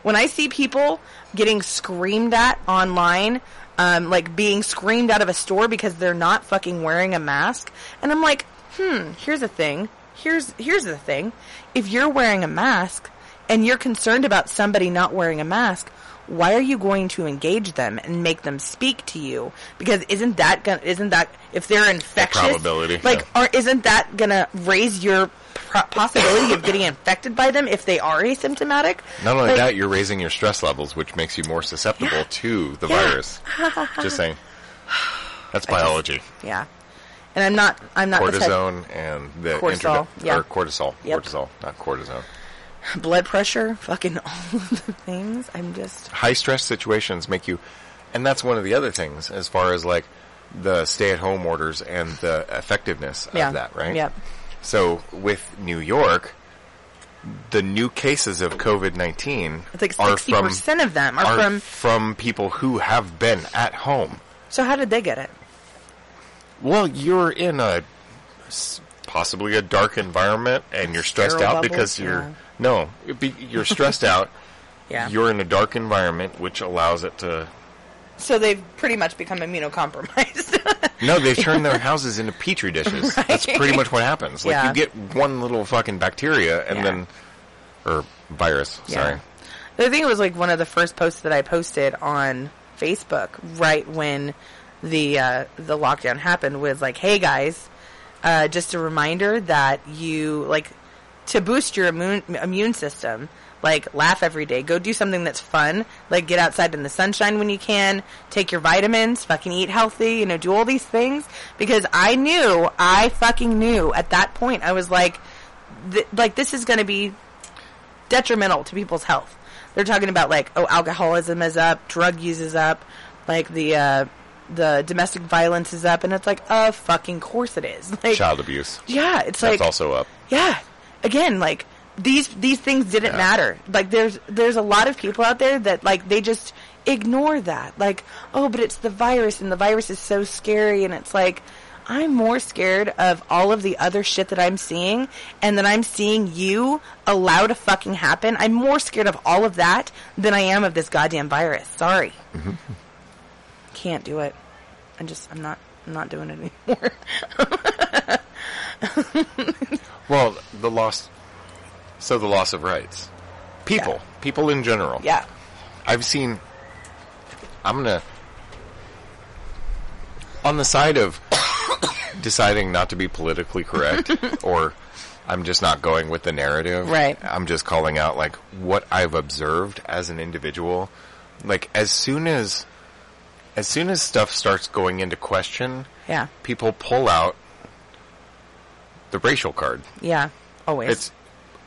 when I see people getting screamed at online, um, like being screamed out of a store because they're not fucking wearing a mask, and I'm like, hmm, here's a thing. Here's here's the thing. If you're wearing a mask and you're concerned about somebody not wearing a mask, why are you going to engage them and make them speak to you? Because isn't that gonna, isn't that if they're infectious, probability, like, yeah. or isn't that gonna raise your pro- possibility of getting infected by them if they are asymptomatic? Not only Like, that, you're raising your stress levels, which makes you more susceptible Yeah. to the Yeah. virus. Just saying. That's biology. yeah, and I'm not, I'm not the Cortisone and the Cortisol, introdu- yeah. or cortisol, Yep. cortisol, not cortisone. Blood pressure, fucking all of the things. I'm just, High stress situations make you, and that's one of the other things as far as like the stay at home orders and the effectiveness yeah, of that, right? Yep. So with New York, the new cases of COVID nineteen It's like are sixty from percent of them are, are from. from people who have been at home. So how did they get it? Well, you're in a possibly a dark environment, and you're stressed Sterile out bubbles? because you're Yeah. No, be, you're stressed out. Yeah. You're in a dark environment, which allows it to. so they've pretty much become immunocompromised. No, they've turned their houses into petri dishes. That's pretty much what happens. Like Yeah. you get one little fucking bacteria, and Yeah. then or virus. Sorry. I think it was like one of the first posts that I posted on Facebook right when the uh, the lockdown happened was like, "Hey guys, uh, just a reminder that you like to boost your immune immune system. Like laugh every day, go do something that's fun. Like get outside in the sunshine when you can. Take your vitamins. Fucking eat healthy. You know, do all these things because I knew, I fucking knew at that point. I was like, th- like this is going to be detrimental to people's health. They're talking about like, oh, alcoholism is up, drug use is up, like the uh, the domestic violence is up, and it's like, of fucking course it is. Like, Child abuse. yeah, it's That's like, also up. yeah, again, like these these things didn't Yeah. matter. Like there's there's a lot of people out there that like they just ignore that. Like, oh, but it's the virus, and the virus is so scary, and it's like. I'm more scared of all of the other shit that I'm seeing and that I'm seeing you allow to fucking happen. I'm more scared of all of that than I am of this goddamn virus. Sorry. Mm-hmm. Can't do it. I'm just I'm not I'm not doing it anymore. Well, the loss. So the loss of rights. People, Yeah. people in general. yeah. I've seen. I'm gonna. On the side of deciding not to be politically correct, or I'm just not going with the narrative. Right. I'm just calling out like what I've observed as an individual. Like as soon as, as soon as stuff starts going into question, Yeah. people pull out the racial card. Yeah. Always. It's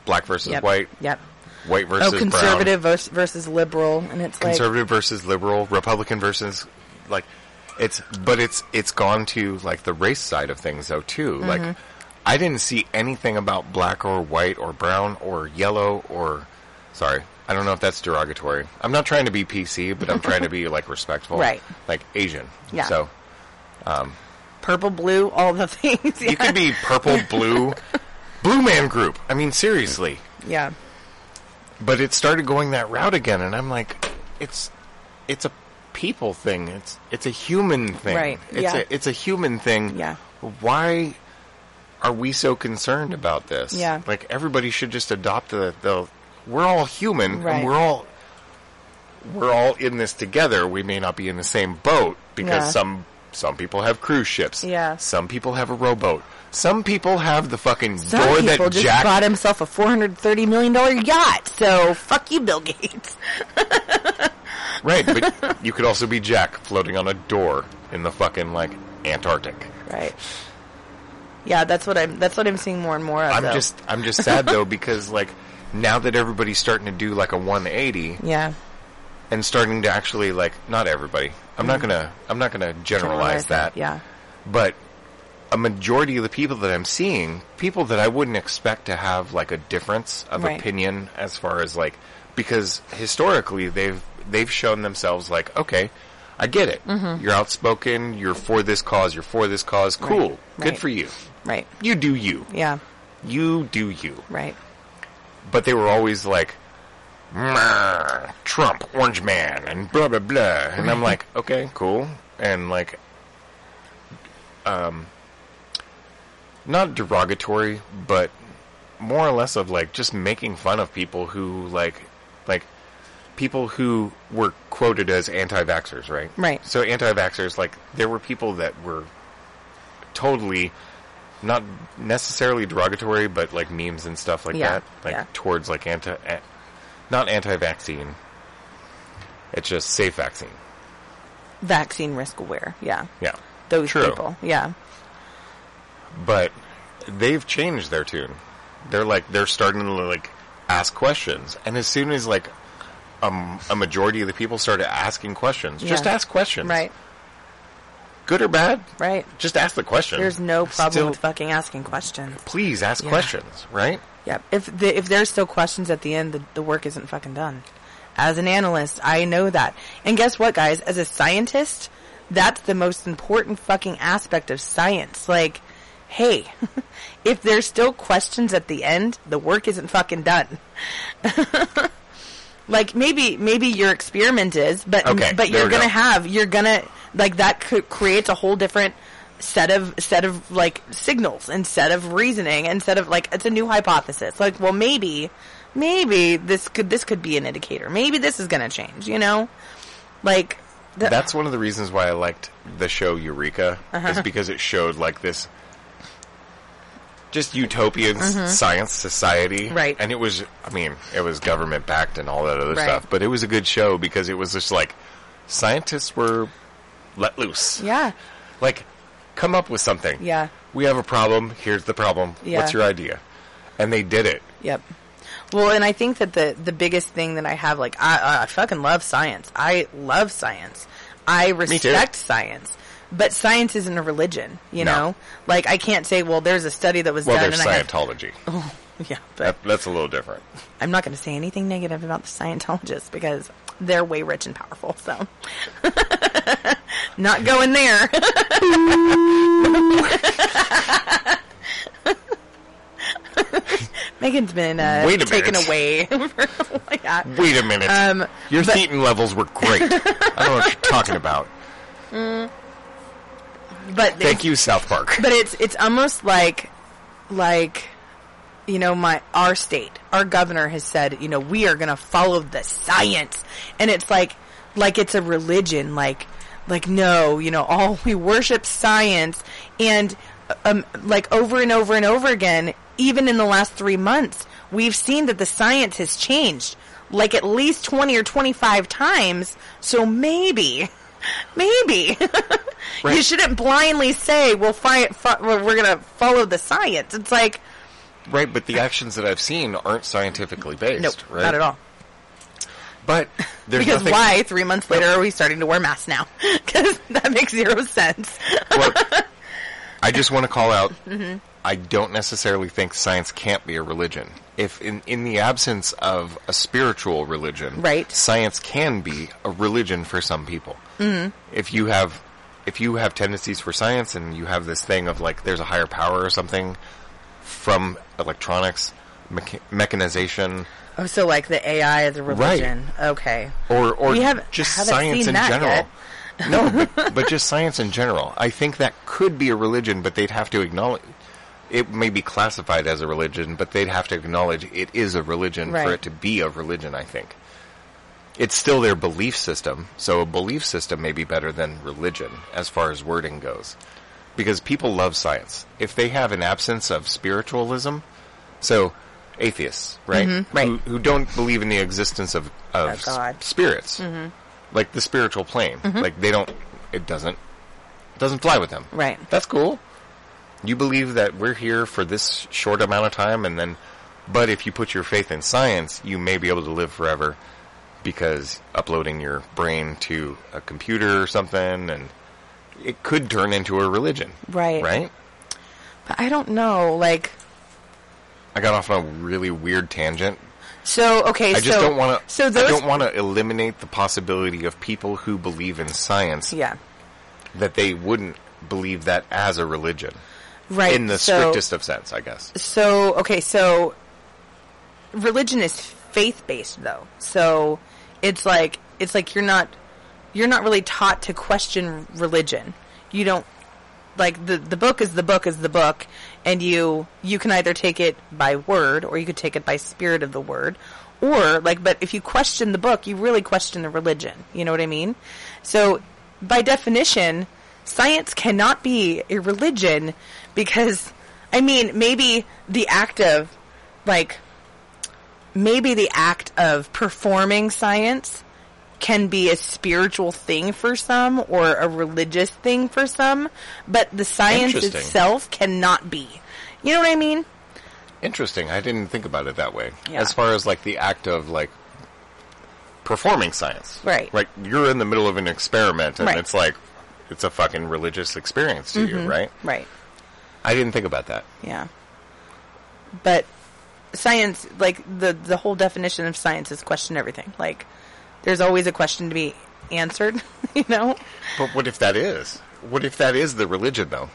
black versus Yep. white, Yep. white versus Oh, brown conservative vers- versus liberal, and it's like conservative versus liberal, Republican versus like it's but it's it's gone to like the race side of things though too. Mm-hmm. Like I didn't see anything about black or white or brown or yellow or sorry. I don't know if that's derogatory. I'm not trying to be PC, but I'm trying to be like respectful. Right. Like Asian. Yeah. So purple, blue, all the things. Yeah. you could be purple, blue, blue man group. I mean seriously. yeah. But it started going that route again, and I'm like, it's it's a people thing. It's it's a human thing. Right, It's yeah. a it's a human thing. Yeah. Why are we so concerned about this? Yeah. Like everybody should just adopt the the. We're all human, Right. and we're all we're all in this together. We may not be in the same boat because Yeah. some some people have cruise ships. Yeah. Some people have a rowboat. Some people have the fucking Some door that just Jack bought himself a four hundred thirty million dollar yacht. So fuck you, Bill Gates. Right, but you could also be Jack floating on a door in the fucking like Antarctic. Right. Yeah, that's what I'm. That's what I'm seeing more and more of. I'm though. just I'm just sad though because like now that everybody's starting to do like a 180 yeah. And starting to actually like not everybody. I'm not gonna I'm not gonna generalize, that. Yeah. But a majority of the people that I'm seeing, people that I wouldn't expect to have like a difference of Right. opinion as far as like because historically they've they've shown themselves like okay, I get it. You're outspoken. You're for this cause. You're for this cause. Cool. Good Mm-hmm. Right. for you. Right. You do you. Yeah. You do you. Right. But they were always like, "Meh, Trump, orange man, and blah, blah, blah. And I'm like, okay, cool. And like, um, not derogatory, but more or less of like just making fun of people who like, like, people who were quoted as anti-vaxxers, right? Right. So anti-vaxxers, like, there were people that were totally not necessarily derogatory, but like memes and stuff like Yeah, that, like yeah. towards like anti, not anti-vaccine. It's just safe vaccine. Vaccine risk aware. Yeah. Yeah, Those True. people. Yeah. but they've changed their tune. They're like they're starting to like ask questions, and as soon as like um, a majority of the people started asking questions, just ask questions, Right. Good or bad, Right. just ask the question. There's no problem Still, with fucking asking questions. please ask Yeah. questions, right? Yep. If the, if there's still questions at the end, the, the work isn't fucking done. As an analyst, I know that. And guess what, guys? As a scientist, that's the most important fucking aspect of science. Like, hey, if there's still questions at the end, the work isn't fucking done. like maybe maybe your experiment is, but Okay, but you're gonna go. have you're gonna like that creates a whole different set of set of like signals and set of reasoning instead of like it's a new hypothesis. Like, well, maybe maybe this could this could be an indicator. Maybe this is gonna change. You know, like the, That's one of the reasons why I liked the show Eureka, Uh-huh. is because it showed like this just utopian s- science society. Mm-hmm. Right. And it was, I mean, it was government backed and all that other Right. stuff, but it was a good show because it was just like scientists were let loose. yeah Like, come up with something. yeah We have a problem. Here's the problem. Yeah. What's your idea? And they did it. Yep. Well, and I think that the the biggest thing that I have, like, I, I fucking love science. I love science. I respect science. But science isn't a religion, you No. know? Like, I can't say, well, there's a study that was Well, done there's and I have, Scientology. Oh, yeah, but That, that's a little different. I'm not going to say anything negative about the Scientologists because they're way rich and powerful, so. not going there. Megan's been uh, Wait a taken minute. away. yeah. Wait a minute. Um, Your but- thetan levels were great. I don't know what you're talking about. But Thank you, South Park. but it's it's almost like like you know my our state our governor has said you know we are going to follow the science and it's like like it's a religion like like no you know all we worship science and um like over and over and over again even in the last 3 months we've seen that the science has changed like at least 20 or 25 times so maybe maybe you shouldn't blindly say we'll fi- we're going to follow the science it's like Right, but the actions that I've seen aren't scientifically based. Nope, right? not at all. But there's Because nothing. why? Three months later, are we starting to wear masks now? Because that makes zero sense. Look, I just want to call out. Mm-hmm. I don't necessarily think science can't be a religion. If in in the absence of a spiritual religion, Right. science can be a religion for some people. Mm-hmm. If you have if you have tendencies for science and you have this thing of like there's a higher power or something from electronics, mecha- mechanization, Oh, so like the AI is a religion. Okay. or or We haven't- just science in general. no, but, but just science in general. I think that could be a religion, but they'd have to acknowledge it may be classified as a religion, but they'd have to acknowledge it is a religion for it to be a religion. I think it's still their belief system, so a belief system may be better than religion as far as wording goes, because people love science. If they have an absence of spiritualism, so atheists, right, Mm-hmm, right. Who, who don't believe in the existence of of Of God. s- spirits, like the spiritual plane. Like they don't, it doesn't, doesn't fly with them. Right. That's cool. You believe that we're here for this short amount of time and then, but if you put your faith in science, you may be able to live forever because uploading your brain to a computer or something and it could turn into a religion. Right. Right? But I don't know. Like, I got off on a really weird tangent. so okay. I just so, don't want to. So those. I don't want to eliminate the possibility of people who believe in science yeah. that they wouldn't believe that as a religion Right. in the so, strictest of sense, I guess. So okay, so religion is faith based though. So it's like it's like you're not you're not really taught to question religion. You don't like the the book is the book is the book and you you can either take it by word or you could take it by spirit of the word. Or like but if you question the book you really question the religion. You know what i mean? So by definition science cannot be a religion because i mean maybe the act of like maybe the act of performing science can be a spiritual thing for some or a religious thing for some, but the science itself cannot be. You know what I mean? Interesting. I didn't think about it that way. Yeah. As far as like the act of like performing science. Right. Like you're in the middle of an experiment and Right. it's like it's a fucking religious experience to you, mm-hmm. right? Right. I didn't think about that. Yeah. But science, like the the whole definition of science is question everything. Like there's always a question to be answered, you know? But what if that is? What if that is the religion though?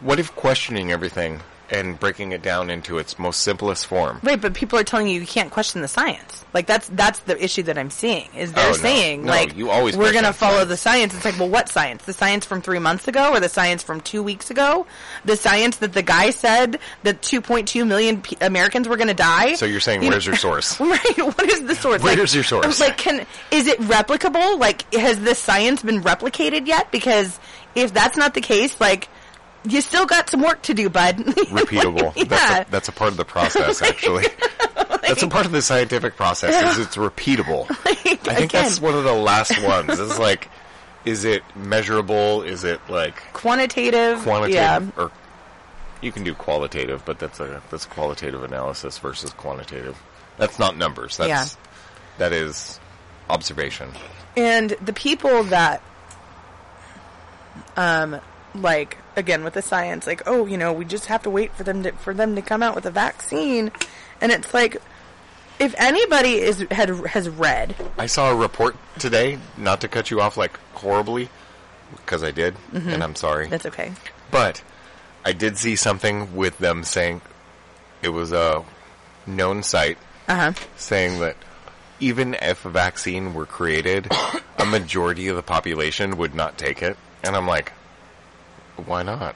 What if questioning everything and breaking it down into its most simplest form? Right, but people are telling you you can't question the science. Like that's that's the issue that I'm seeing is they're Oh, no. saying No, like you always we're going to follow science. the science. It's like, well, what science? The science from three months ago, or the science from two weeks ago? The science that the guy said that 2.2 million p- Americans were going to die. So you're saying You where's know- your source? Right. What is the source? Where's Like- your source? Like, can is it replicable? Like, has this science been replicated yet? Because if that's not the case, like, you still got some work to do, bud. Repeatable. yeah. That's, a, that's a part of the process, actually. that's a part of the scientific process. Is it's repeatable. I think again. that's one of the last ones. It's like, is it measurable? Is it like quantitative. quantitative? Yeah. Or you can do qualitative, but that's a that's qualitative analysis versus quantitative. That's not numbers. That's Yeah. that is observation. And the people that, um, like again with the science, like oh, you know, we just have to wait for them to for them to come out with a vaccine, and it's like, if anybody is had has read, I saw a report today, not to cut you off like horribly, because I did, and I'm sorry. that's okay. But I did see something with them saying it was a known site Uh huh. saying that even if a vaccine were created, a majority of the population would not take it. And I'm like, why not?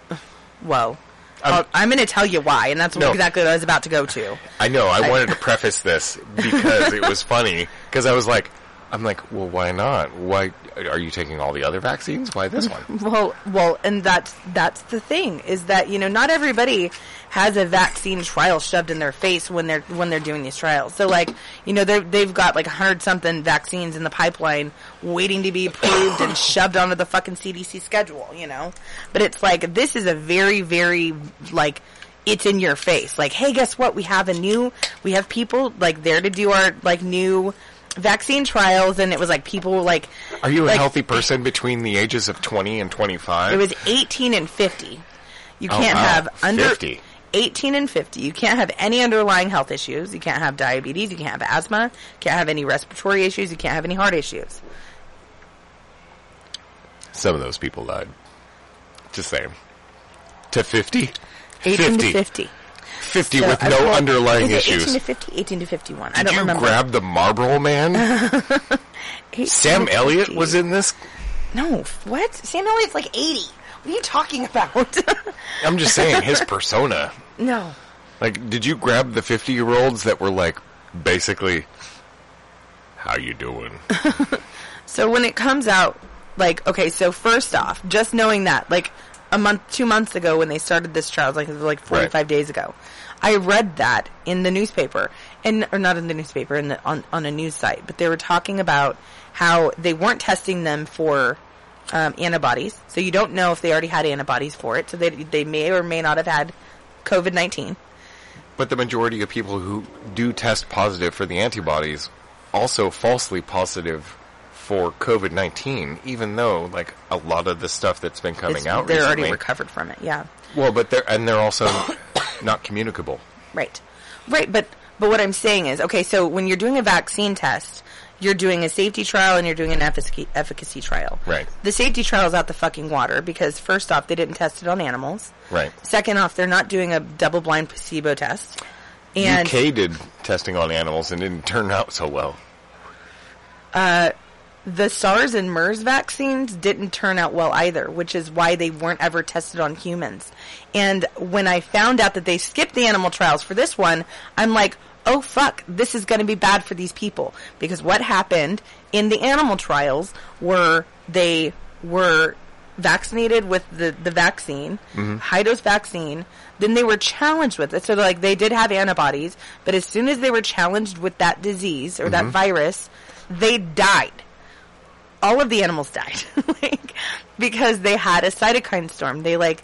Whoa. I'm- I'm, I'm going to tell you why, and that's No. exactly what I was about to go to. I know. I wanted to preface this because it was funny because I was like, I'm like, well, why not? Why are you taking all the other vaccines? Why this one? Well, well, and that's that's the thing is that you know not everybody has a vaccine trial shoved in their face when they're when they're doing these trials. So like you know they they've got like a hundred something vaccines in the pipeline waiting to be approved and shoved onto the fucking CDC schedule. You know, but it's like this is a very very like it's in your face. Like, hey, guess what? We have a new we have people like there to do our like new vaccine trials, and it was like people were like Are you a like, healthy person between the ages of 20 and 25? it was 18 and 50. You Oh, can't wow. have under 50. 18 and 50. You can't have any underlying health issues. You can't have diabetes. You can't have asthma. You can't have any respiratory issues. You can't have any heart issues. Some of those people died. Just saying. To 50? 18 50. to 50. 50 So, with uh, no underlying is it 18 issues. to 50? 18 to 51. I Did don't you remember. grab the Marlboro Man? Sam Elliott was in this? No, what? Sam Elliott's like 80. What are you talking about? I'm just saying, his persona. no. Like, did you grab the 50 year olds that were like, basically, how you doing? So when it comes out, like, okay, so first off, just knowing that, like, a month, two months ago when they started this trial, like, it was like 45 Right. days ago, I read that in the newspaper, and, or not in the newspaper, in the, on, on a news site, but they were talking about how they weren't testing them for, um, antibodies. So you don't know if they already had antibodies for it. So they they may or may not have had COVID nineteen. But the majority of people who do test positive for the antibodies also falsely positive for COVID nineteen, even though like a lot of the stuff that's been coming It's- out they're recently. already recovered from it. Yeah. well, but they're and they're also not communicable. Right. Right, but but what I'm saying is, okay, so when you're doing a vaccine test, you're doing a safety trial and you're doing an efficacy, efficacy trial. Right. The safety trial is out the fucking water because first off, they didn't test it on animals. Right. Second off, they're not doing a double-blind placebo test. And UK did testing on animals and didn't turn out so well. Uh, the SARS and MERS vaccines didn't turn out well either, which is why they weren't ever tested on humans. And when I found out that they skipped the animal trials for this one, I'm like, oh fuck, this is going to be bad for these people. Because what happened in the animal trials were they were vaccinated with the, the vaccine, mm-hmm. high dose vaccine, then they were challenged with it. So like they did have antibodies, but as soon as they were challenged with that disease or that mm-hmm. virus, they died all of the animals died. Like because they had a cytokine storm. They like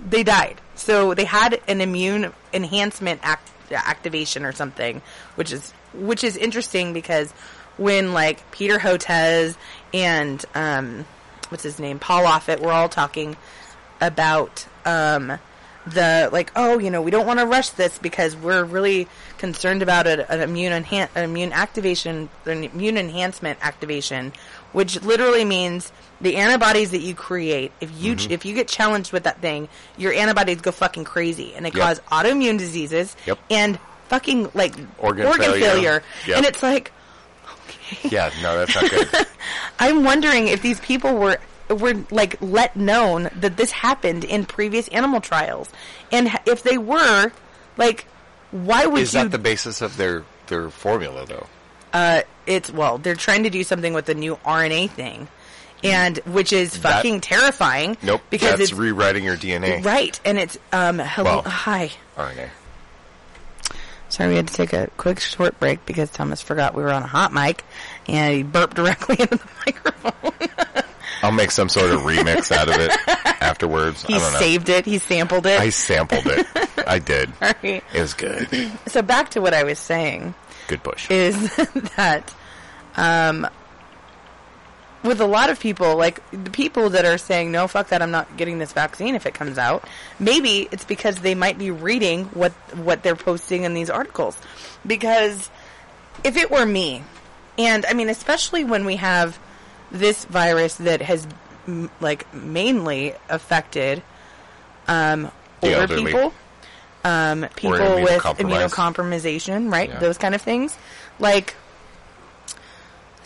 they died. So they had an immune enhancement act- activation or something which is which is interesting because when like peter hotez and um what's his name paul offit were all talking about um the like oh you know we don't want to rush this because we're really concerned about a, an immune enhan- an immune activation an immune enhancement activation which literally means the antibodies that you create if you Mm-hmm. if you get challenged with that thing your antibodies go fucking crazy and it Yep. cause autoimmune diseases Yep. and fucking like Organ failure. failure, Yep. and it's like Yeah, no, that's not good. I'm wondering if these people were were like let known that this happened in previous animal trials, and if they were, like, why would Is you? that the basis of their their formula though? uh, it's well, they're trying to do something with the new RNA thing, and which is That- fucking terrifying. Nope, because that's it's rewriting your DNA. right, and it's um hello, Well- hi. RNA. Sorry, we had to take a quick short break because Thomas forgot we were on a hot mic, and he burped directly into the microphone. I'll make some sort of remix out of it afterwards. he I don't know. saved it. He sampled it. I sampled it. I did. Right. It was good. So back to what I was saying Good push. is that um, with a lot of people, like the people that are saying, no, fuck that, I'm not getting this vaccine if it comes out, maybe it's because they might be reading what, what they're posting in these articles. Because if it were me, and I mean, especially when we have this virus that has m- like mainly affected um, older elderly. people, um, people with immunocompromisation, right? Yeah. Those kind of things. Like,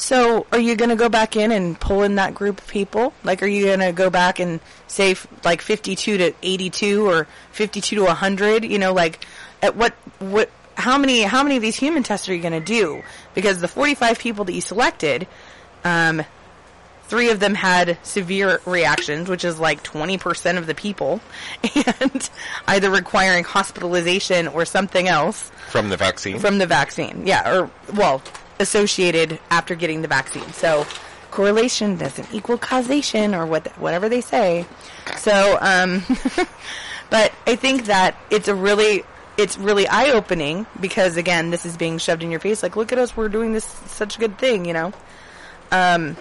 so are you going to go back in and pull in that group of people? Like, are you going to go back and say f- like 52 to 82 or 52 to 100? You know, like at what what how many how many of these human tests are you going to do? Because the 45 people that you selected, um, three of them had severe reactions, which is like 20% of the people, and either requiring hospitalization or something else From the vaccine? from the vaccine. Yeah, or well, associated after getting the vaccine. So correlation doesn't equal causation, or what whatever they say. So, um, but I think that it's a really it's really eye opening because again, this is being shoved in your face. Like, look at us, we're doing this such a good thing, you know. Um,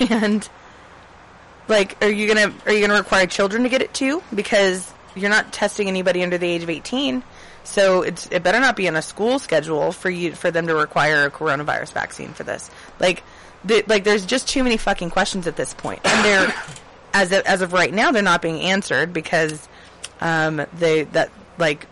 and like, are you gonna are you gonna require children to get it too? Because you're not testing anybody under the age of 18. So it's it better not be on a school schedule for you for them to require a coronavirus vaccine for this. Like, the, like there's just too many fucking questions at this point, and they're as of, as of right now they're not being answered because um, they that like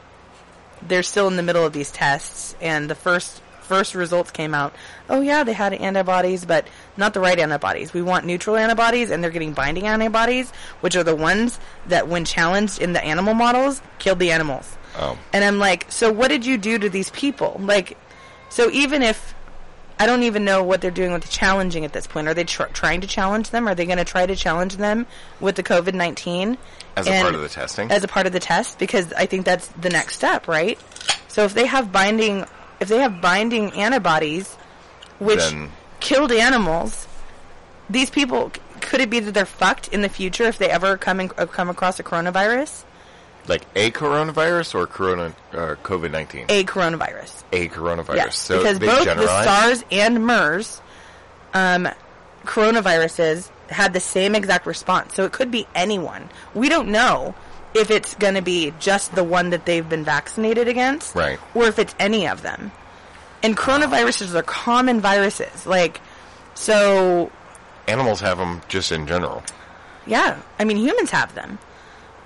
they're still in the middle of these tests, and the first first results came out. Oh yeah, they had antibodies, but not the right antibodies. We want neutral antibodies, and they're getting binding antibodies, which are the ones that, when challenged in the animal models, killed the animals. Oh. And I'm like, so what did you do to these people? Like, so even if I don't even know what they're doing with the challenging at this point. Are they tr- trying to challenge them? Are they going to try to challenge them with the COVID nineteen As a part of the testing? As a part of the test, because I think that's the next step, right? So if they have binding, if they have binding antibodies, which Then- killed animals, these people could it be that they're fucked in the future if they ever come in, uh, come across a coronavirus? Like a coronavirus or corona uh, COVID nineteen? A coronavirus. A coronavirus. Yes, so because both generalize. the SARS and MERS um, coronaviruses had the same exact response. So it could be anyone. We don't know if it's going to be just the one that they've been vaccinated against, Right. or if it's any of them. And coronaviruses are common viruses. Like, so Animals have them just in general. yeah, I mean humans have them.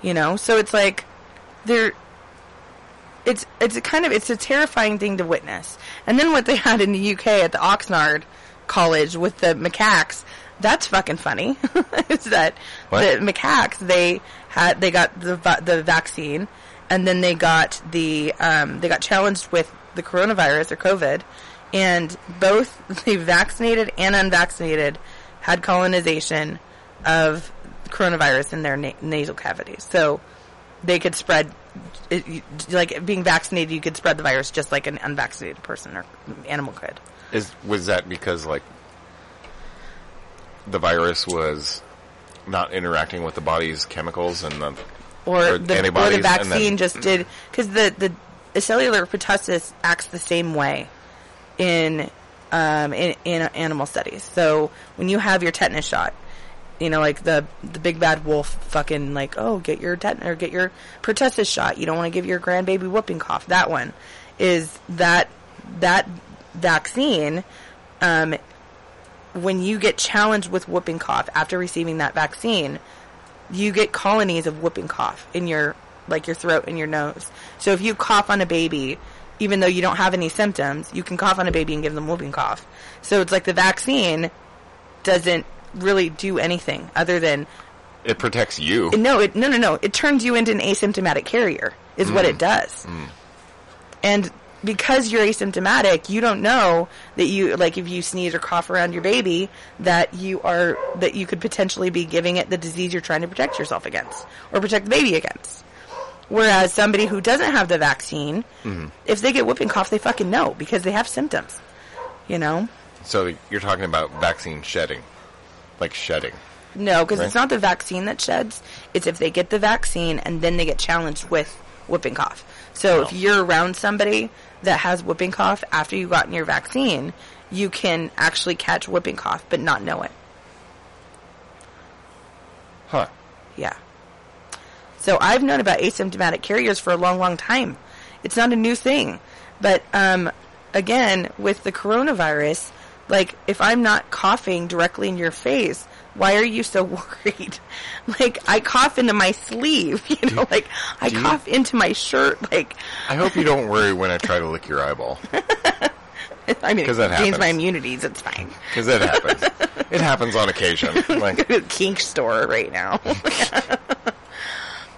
You know, so it's like they're it's it's a kind of it's a terrifying thing to witness. And then what they had in the UK at the Oxford College with the macaques, that's fucking funny. is that What? the macaques they had they got the the vaccine and then they got the um, they got challenged with the coronavirus or COVID, and both the vaccinated and unvaccinated had colonization of coronavirus in their na- nasal cavities. So they could spread, it, like being vaccinated, you could spread the virus just like an unvaccinated person or animal could. Is was that because like the virus was not interacting with the body's chemicals and the Or, Or the, or the vaccine then- just did, because the, the, the cellular pertussis acts the same way in, um, in, in animal studies. So when you have your tetanus shot, you know, like the the big bad wolf, fucking like, oh, get your tetanus or get your pertussis shot. You don't want to give your grandbaby whooping cough. That one is that that vaccine. Um, when you get challenged with whooping cough after receiving that vaccine, you get colonies of whooping cough in your like your throat and your nose. So if you cough on a baby, even though you don't have any symptoms, you can cough on a baby and give them whooping cough. So it's like the vaccine doesn't really do anything other than it protects you. no, it no no no. It turns you into an asymptomatic carrier is what it mm. does. Mm. And because you're asymptomatic, you don't know that you like if you sneeze or cough around your baby that you are that you could potentially be giving it the disease you're trying to protect yourself against or protect the baby against. Whereas somebody who doesn't have the vaccine, mm-hmm. if they get whooping cough, they fucking know because they have symptoms. You know? So you're talking about vaccine shedding, like shedding. No, because Right. it's not the vaccine that sheds. It's if they get the vaccine and then they get challenged with whooping cough. So if you're around somebody that has whooping cough after you've gotten your vaccine, you can actually catch whooping cough but not know it. Huh. So I've known about asymptomatic carriers for a long, long time. It's not a new thing. But um, again, with the coronavirus, like if I'm not coughing directly in your face, why are you so worried? Like I cough into my sleeve, you know, like I do you- cough into my shirt, like I hope you don't worry when I try to lick your eyeball, I mean, it that gains my immunities. It's fine. because that happens. it happens on occasion. Like Go to the kink store right now.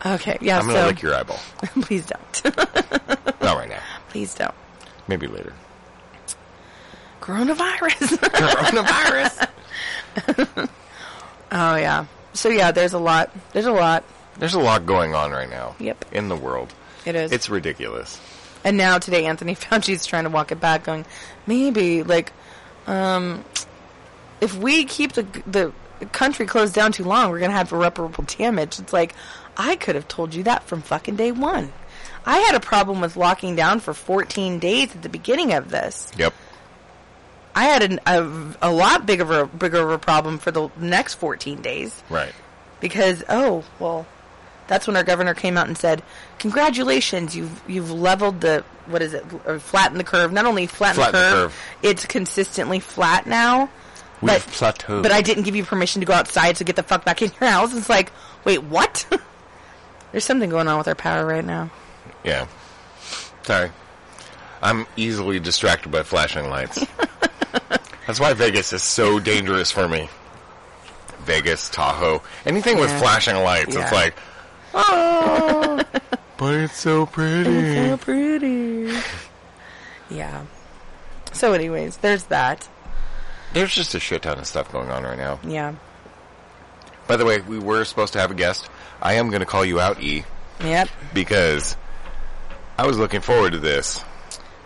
Okay, yeah. I'm gonna so lick your eyeball. please don't, Not right now. please don't. Maybe later. Coronavirus. Coronavirus. Oh yeah. So yeah, there's a lot. There's a lot. There's a lot going on right now. Yep. In the world, It is. it's ridiculous. and now today, Anthony Fauci's trying to walk it back, going, maybe like, um, if we keep the the country closed down too long, we're gonna have irreparable damage. It's like, I could have told you that from fucking day one. I had a problem with locking down for 14 days at the beginning of this. Yep. I had an, a, a lot bigger of a, bigger of a problem for the next 14 days. Right. because oh well that's when our governor came out and said congratulations you've you've leveled the what is it or flattened the curve not only flattened Flattened the, the curve, curve. it's consistently flat now We've but plateaued. but I didn't give you permission to go outside so get the fuck back in your house it's like wait what there's something going on with our power right now Yeah. Sorry. I'm easily distracted by flashing lights. That's why Vegas is so dangerous for me. Vegas, Tahoe, anything with flashing lights, Yeah. it's like, oh, but it's so pretty. so pretty yeah so anyways there's that There's just a shit ton of stuff going on right now. yeah By the way, we were supposed to have a guest. I am going to call you out, E, yep because I was looking forward to this.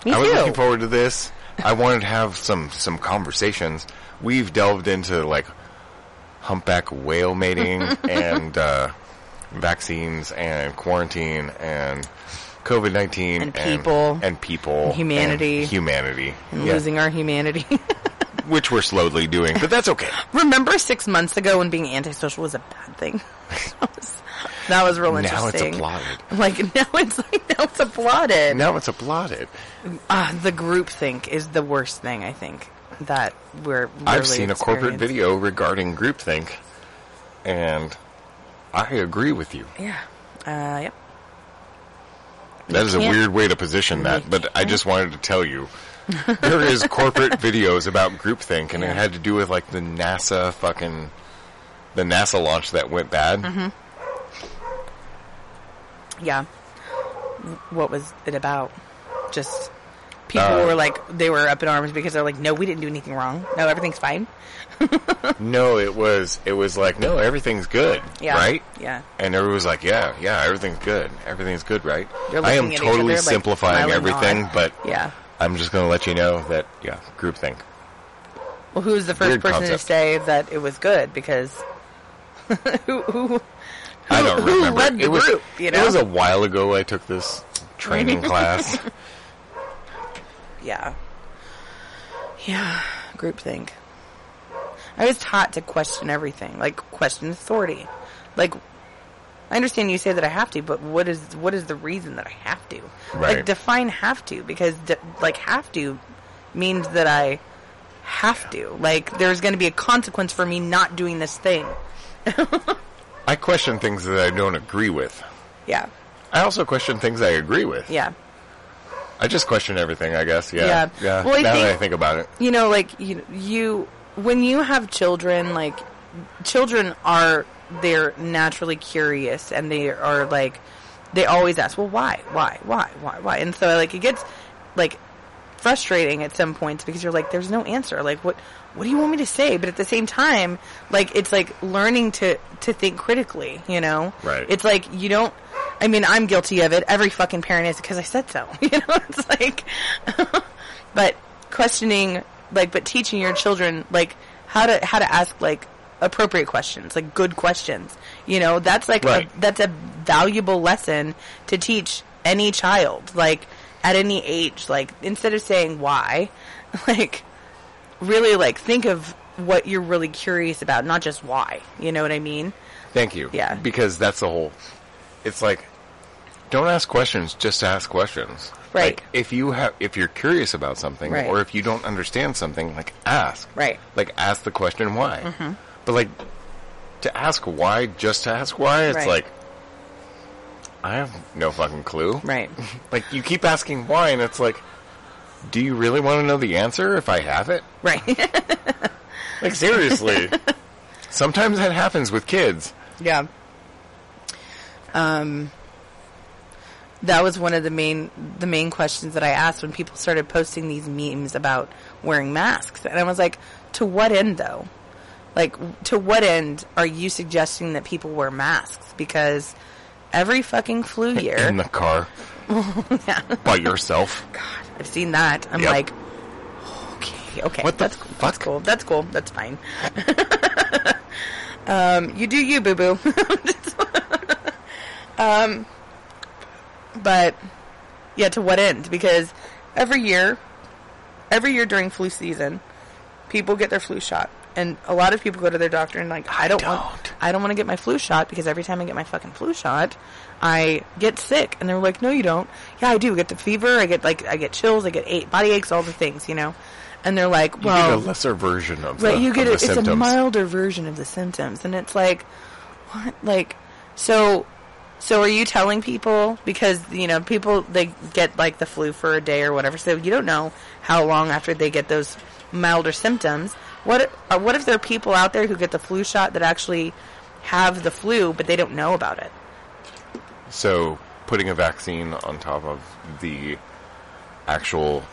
me I was too looking forward to this. I wanted to have some some conversations. We've delved into like humpback whale mating and uh, vaccines and quarantine and COVID nineteen And people. and, people humanity. and humanity, and Yeah. losing our humanity. which we're slowly doing, but that's okay. Remember six months ago when being antisocial was a bad thing? that, was, that was real Now it's interesting. applauded. Like now it's like now it's applauded. Now it's applauded. Ah, the group think is the worst thing. I think that we're. I've seen a corporate video regarding groupthink, and I agree with you. Yeah. Uh, yep. That is a weird way to position that, but I just wanted to tell you. There is corporate videos about groupthink, and it had to do with like the NASA fucking the NASA launch that went bad. Mm-hmm. Yeah. What was it about? Just people Uh, were like they were up in arms because they're like, no, we didn't do anything wrong. No, everything's fine. No, it was it was like no, everything's good, Yeah. right? Yeah. And everyone was like, yeah, yeah, everything's good, everything's good, right? I am totally other, simplifying smiling everything, but Yeah. I'm just going to let you know that yeah, groupthink. Well, who's the first Weird person to say that it was good? Because who who I don't who remember. led the it was group, you know, it was a while ago. I took this training class. Yeah. Yeah. Groupthink. I was taught to question everything, like question authority. Like, I understand you say that I have to, but what is what is the reason that I have to? Right. Like, define have to because de- like have to means that I have to. Like, there's going to be a consequence for me not doing this thing. I question things that I don't agree with. Yeah. I also question things I agree with. Yeah. I just question everything. I guess. Yeah. Yeah. Yeah. Well, I now that I think about it, you know like you you when you have children like children are they're naturally curious and they are like they always ask well why? Why? Why? Why? Why? And so like it gets like frustrating at some points because you're like there's no answer. Like what what do you want me to say? But at the same time like it's like learning to to think critically you know? Right. it's like you don't i mean i'm guilty of it. Every fucking parent is because i said so. You know it's like but questioning like but teaching your children like how to how to ask like appropriate questions like good questions you know that's like Right. a, that's a valuable lesson to teach any child like at any age like instead of saying why like really like think of what you're really curious about not just why you know what i mean thank you. Yeah. Because that's the whole. It's like, don't ask questions just ask questions. Right. Like, if you have, if you're curious about something, Right. or if you don't understand something, like ask. Right. Like ask the question why. Mm-hmm. But like, to ask why just to ask why, it's Right. like. I have no fucking clue. right Like you keep asking why, and it's like, do you really want to know the answer if I have it? right Like seriously. Sometimes that happens with kids. Yeah. Um, that was one of the main the main questions that I asked when people started posting these memes about wearing masks, and I was like, to what end though? Like, to what end are you suggesting that people wear masks? Because every fucking flu year, in the car by yourself. God, I've seen that. I'm Yep. like, okay, okay, What that's, fuck? that's cool. That's cool. That's fine. um, you do you, boo boo. um, but yeah, to what end? Because every year, every year during flu season, people get their flu shot. And a lot of people go to their doctor and like, I don't, want, don't. I don't want to get my flu shot because every time I get my fucking flu shot, I get sick. And they're like, no, you don't. Yeah, I do. I get the fever. I get like, I get chills. I get eight body aches, all the things, you know. And they're like, You well, get a lesser version of Right, the, you get it. It's symptoms. a milder version of the symptoms, and it's like, what? Like, so, so are you telling people because you know people they get like the flu for a day or whatever, so you don't know how long after they get those milder symptoms. What uh, what if there are people out there who get the flu shot that actually have the flu, but they don't know about it? So putting a vaccine on top of the actual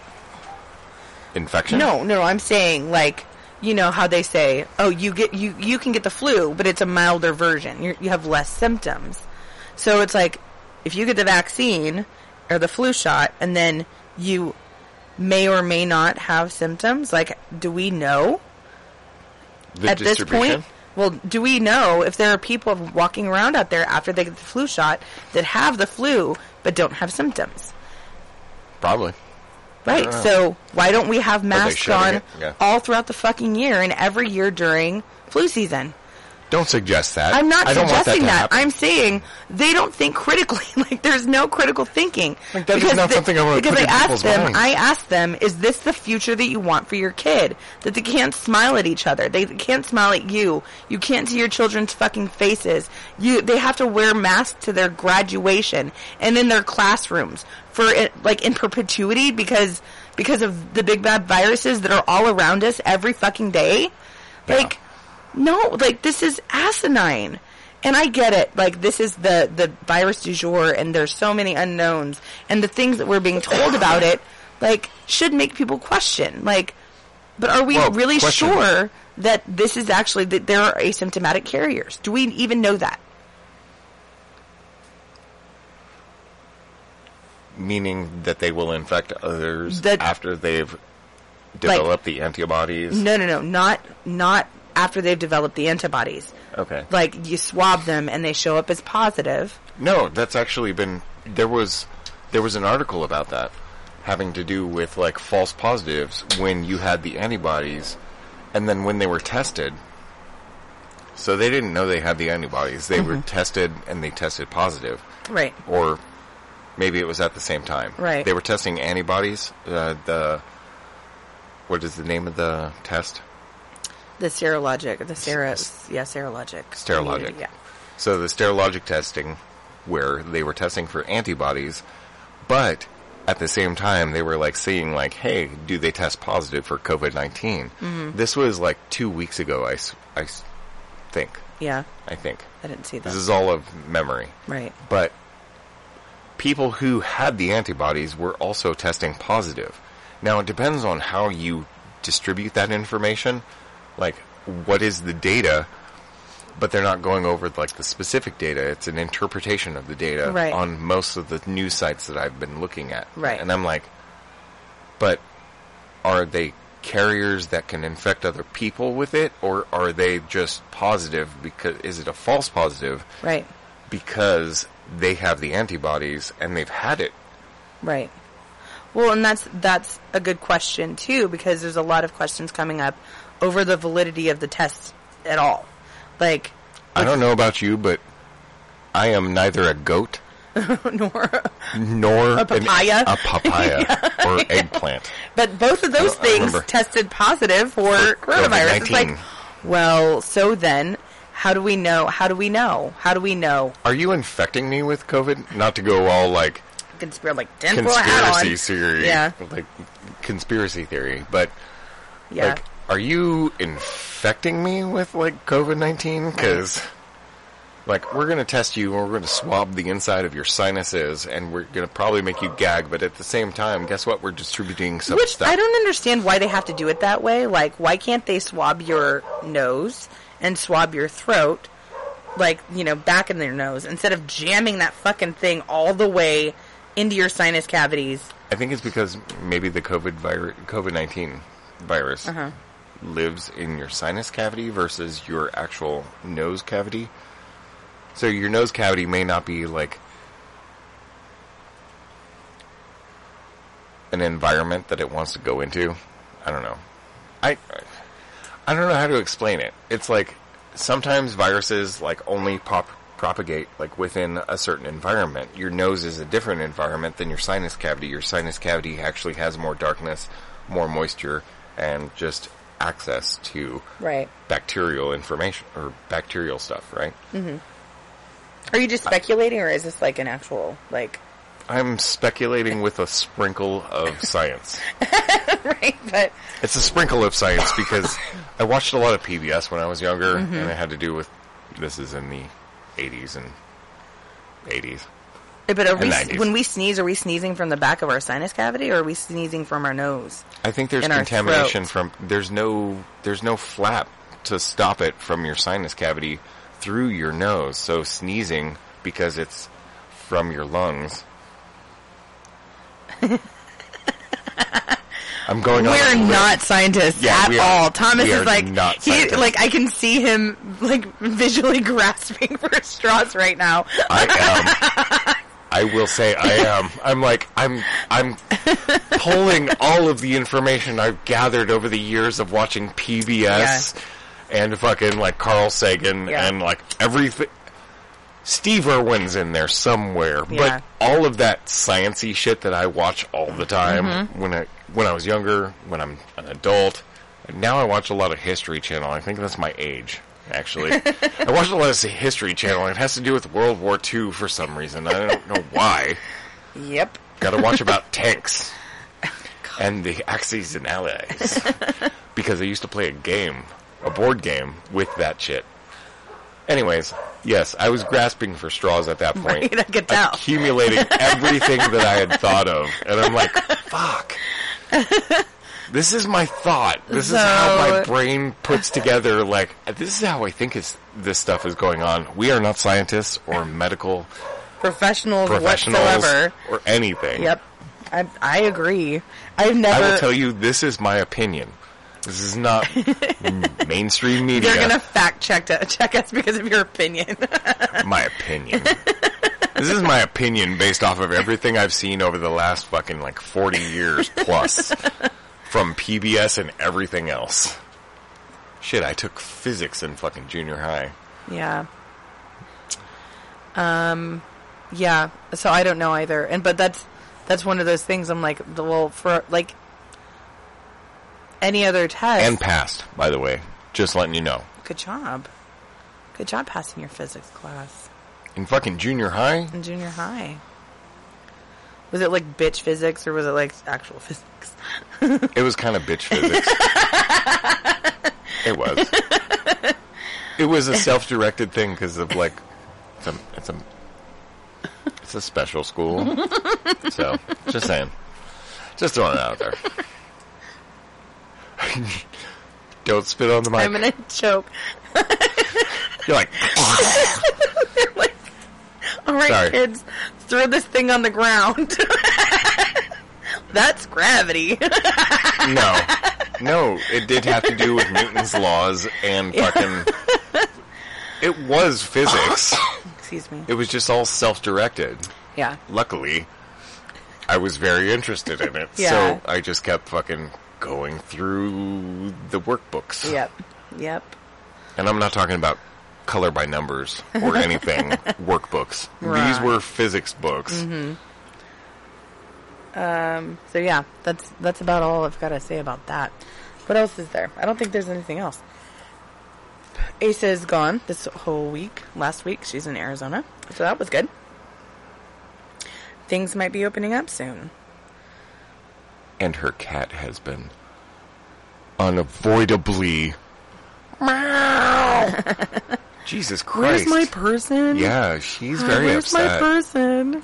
infection. No, no, I'm saying like you know how they say, oh, you get you you can get the flu, but it's a milder version. You're, you have less symptoms. So it's like if you get the vaccine or the flu shot, and then you may or may not have symptoms. Like, do we know the at this point? Well, do we know if there are people walking around out there after they get the flu shot that have the flu but don't have symptoms? Probably. Right. So why don't we have masks on? Yeah. all throughout the fucking year and every year during flu season? Don't suggest that. I'm not I suggesting to that. I'm saying they don't think critically. like there's no critical thinking. Like, that is Because not they- something I wanna Because put I in asked them. I asked them, is this the future that you want for your kid? That they can't smile at each other. They can't smile at you. You can't see your children's fucking faces. You, they have to wear masks to their graduation and in their classrooms for it, like in perpetuity because because of the big bad viruses that are all around us every fucking day. Yeah. Like, no, like this is asinine. And I get it. Like this is the the virus du jour, and there's so many unknowns, and the things that we're being told about it, like should make people question. Like, but are we Well, really question- sure that this is actually that there are asymptomatic carriers? Do we even know that? Meaning that they will infect others That- after they've developed the antibodies. No, no, no, not not after they've developed the antibodies. Okay. Like you swab them and they show up as positive. No, that's actually been there was there was an article about that having to do with like false positives when you had the antibodies and then when they were tested so they didn't know they had the antibodies. They were tested and they tested positive Right. or maybe it was at the same time. Right. They were testing antibodies uh, the what is the name of the test? The serologic, the sera, yeah, serologic. Serologic. Yeah. So the serologic testing, where they were testing for antibodies, but at the same time they were like seeing like, hey, do they test positive for COVID 19 Mm-hmm. This was like two weeks ago. I, I think. Yeah. I think I didn't see that. this is all of memory, right. but people who had the antibodies were also testing positive. Now it depends on how you distribute that information, like what is the data, but they're not going over like the specific data. It's an interpretation of the data Right. on most of the news sites that I've been looking at. Right. And I'm like, but are they carriers that can infect other people with it, or are they just positive because is it a false positive Right. because they have the antibodies and they've had it? Right. Well, and that's that's a good question too because there's a lot of questions coming up over the validity of the tests at all. Like I don't know about you, but I am neither a goat nor nor A papaya? an, a papaya or eggplant. but both of those things tested positive for, coronavirus. It's like, well, so then how do we know? How do we know? How do we know? Are you infecting me with COVID? Not to go all like Conspiracy like tinfoil hat on. conspiracy theory, Yeah. like conspiracy theory, but Yeah. like, are you infecting me with like COVID nineteen? Because like we're gonna test you, and we're gonna swab the inside of your sinuses, and we're gonna probably make you gag. But at the same time, guess what? We're distributing some Which stuff. I don't understand why they have to do it that way. Like, why can't they swab your nose and swab your throat, like, you know, back in their nose, instead of jamming that fucking thing all the way into your sinus cavities? I think it's because maybe the COVID virus, COVID nineteen virus, Uh-huh. Lives in your sinus cavity versus your actual nose cavity. So your nose cavity may not be like an environment that it wants to go into. I don't know. I I don't know how to explain it. It's like sometimes viruses like only pop propagate like within a certain environment. Your nose is a different environment than your sinus cavity. Your sinus cavity actually has more darkness, more moisture, and just access to Right. bacterial information or bacterial stuff, right? Mm-hmm. Are you just speculating, or is this like an actual, like, I'm speculating with a sprinkle of science. right? But, It's a sprinkle of science because I watched a lot of PBS when I was younger, Mm-hmm. and it had to do with this is in the 80s and 80s. But are we, when we sneeze, are we sneezing from the back of our sinus cavity, or are we sneezing from our nose? I think there's In contamination from there's no there's no flap to stop it from your sinus cavity through your nose. So sneezing because it's from your lungs. I'm going on. We're not scientists Yeah, at all. Thomas is like he like I can see him like visually grasping for straws right now. I am. I will say I am. I'm like I'm. I'm pulling all of the information I've gathered over the years of watching PBS and fucking like Carl Sagan Yeah. and like everything. Steve Irwin's in there somewhere, Yeah. but all of that sciency shit that I watch all the time Mm-hmm. when I when I was younger, when I'm an adult. Now I watch a lot of History Channel. I think that's my age, actually. I watch a lot of History Channel. And it has to do with World War II for some reason. I don't know why. Yep. Got to watch about tanks and the Axis and Allies because I used to play a game, a board game with that shit. Anyways, yes, I was grasping for straws at that point, Right, I could tell. accumulating everything that I had thought of, and I'm like, fuck. This is my thought. This is how my brain puts together. Like this is how I think is this stuff is going on. We are not scientists or medical Professionals, professionals whatsoever. or anything. Yep. I I agree. I've never. I will tell you, this is my opinion. This is not mainstream media. You're gonna fact check to, check us because of your opinion. My opinion. this is my opinion based off of everything I've seen over the last fucking like 40 years plus from PBS and everything else. Shit, I took physics in fucking junior high. yeah. Um. Yeah. So I don't know either, and but that's that's one of those things. I'm like, the- well, for like any other test. And passed, by the way. Just letting you know. good job. Good job passing your physics class In fucking junior high, in junior high. Was it like bitch physics or was it like actual physics? it was kind of bitch physics. it was. It was a self-directed thing because of like, it's a, it's a, it's a special school. so, just saying, just throwing it out there. Don't spit on the mic. I'm gonna choke. You're like, All right, Sorry. kids, throw this thing on the ground. That's gravity. no, no. It did have to do with Newton's laws and fucking. It was physics. Excuse me. It was just all self-directed. Yeah. luckily, I was very interested in it. Yeah. So I just kept fucking going through the workbooks. Yep. Yep. And I'm not talking about color by numbers or anything workbooks. These were physics books. Mm-hmm. Um, so yeah, that's that's about all I've got to say about that. What else is there? I don't think there's anything else. Asa is gone this whole week. Last week she's in Arizona, so that was good. Things might be opening up soon. And her cat has been unavoidably. Meow! Jesus Christ! Where's my person? yeah, she's very Where's my person?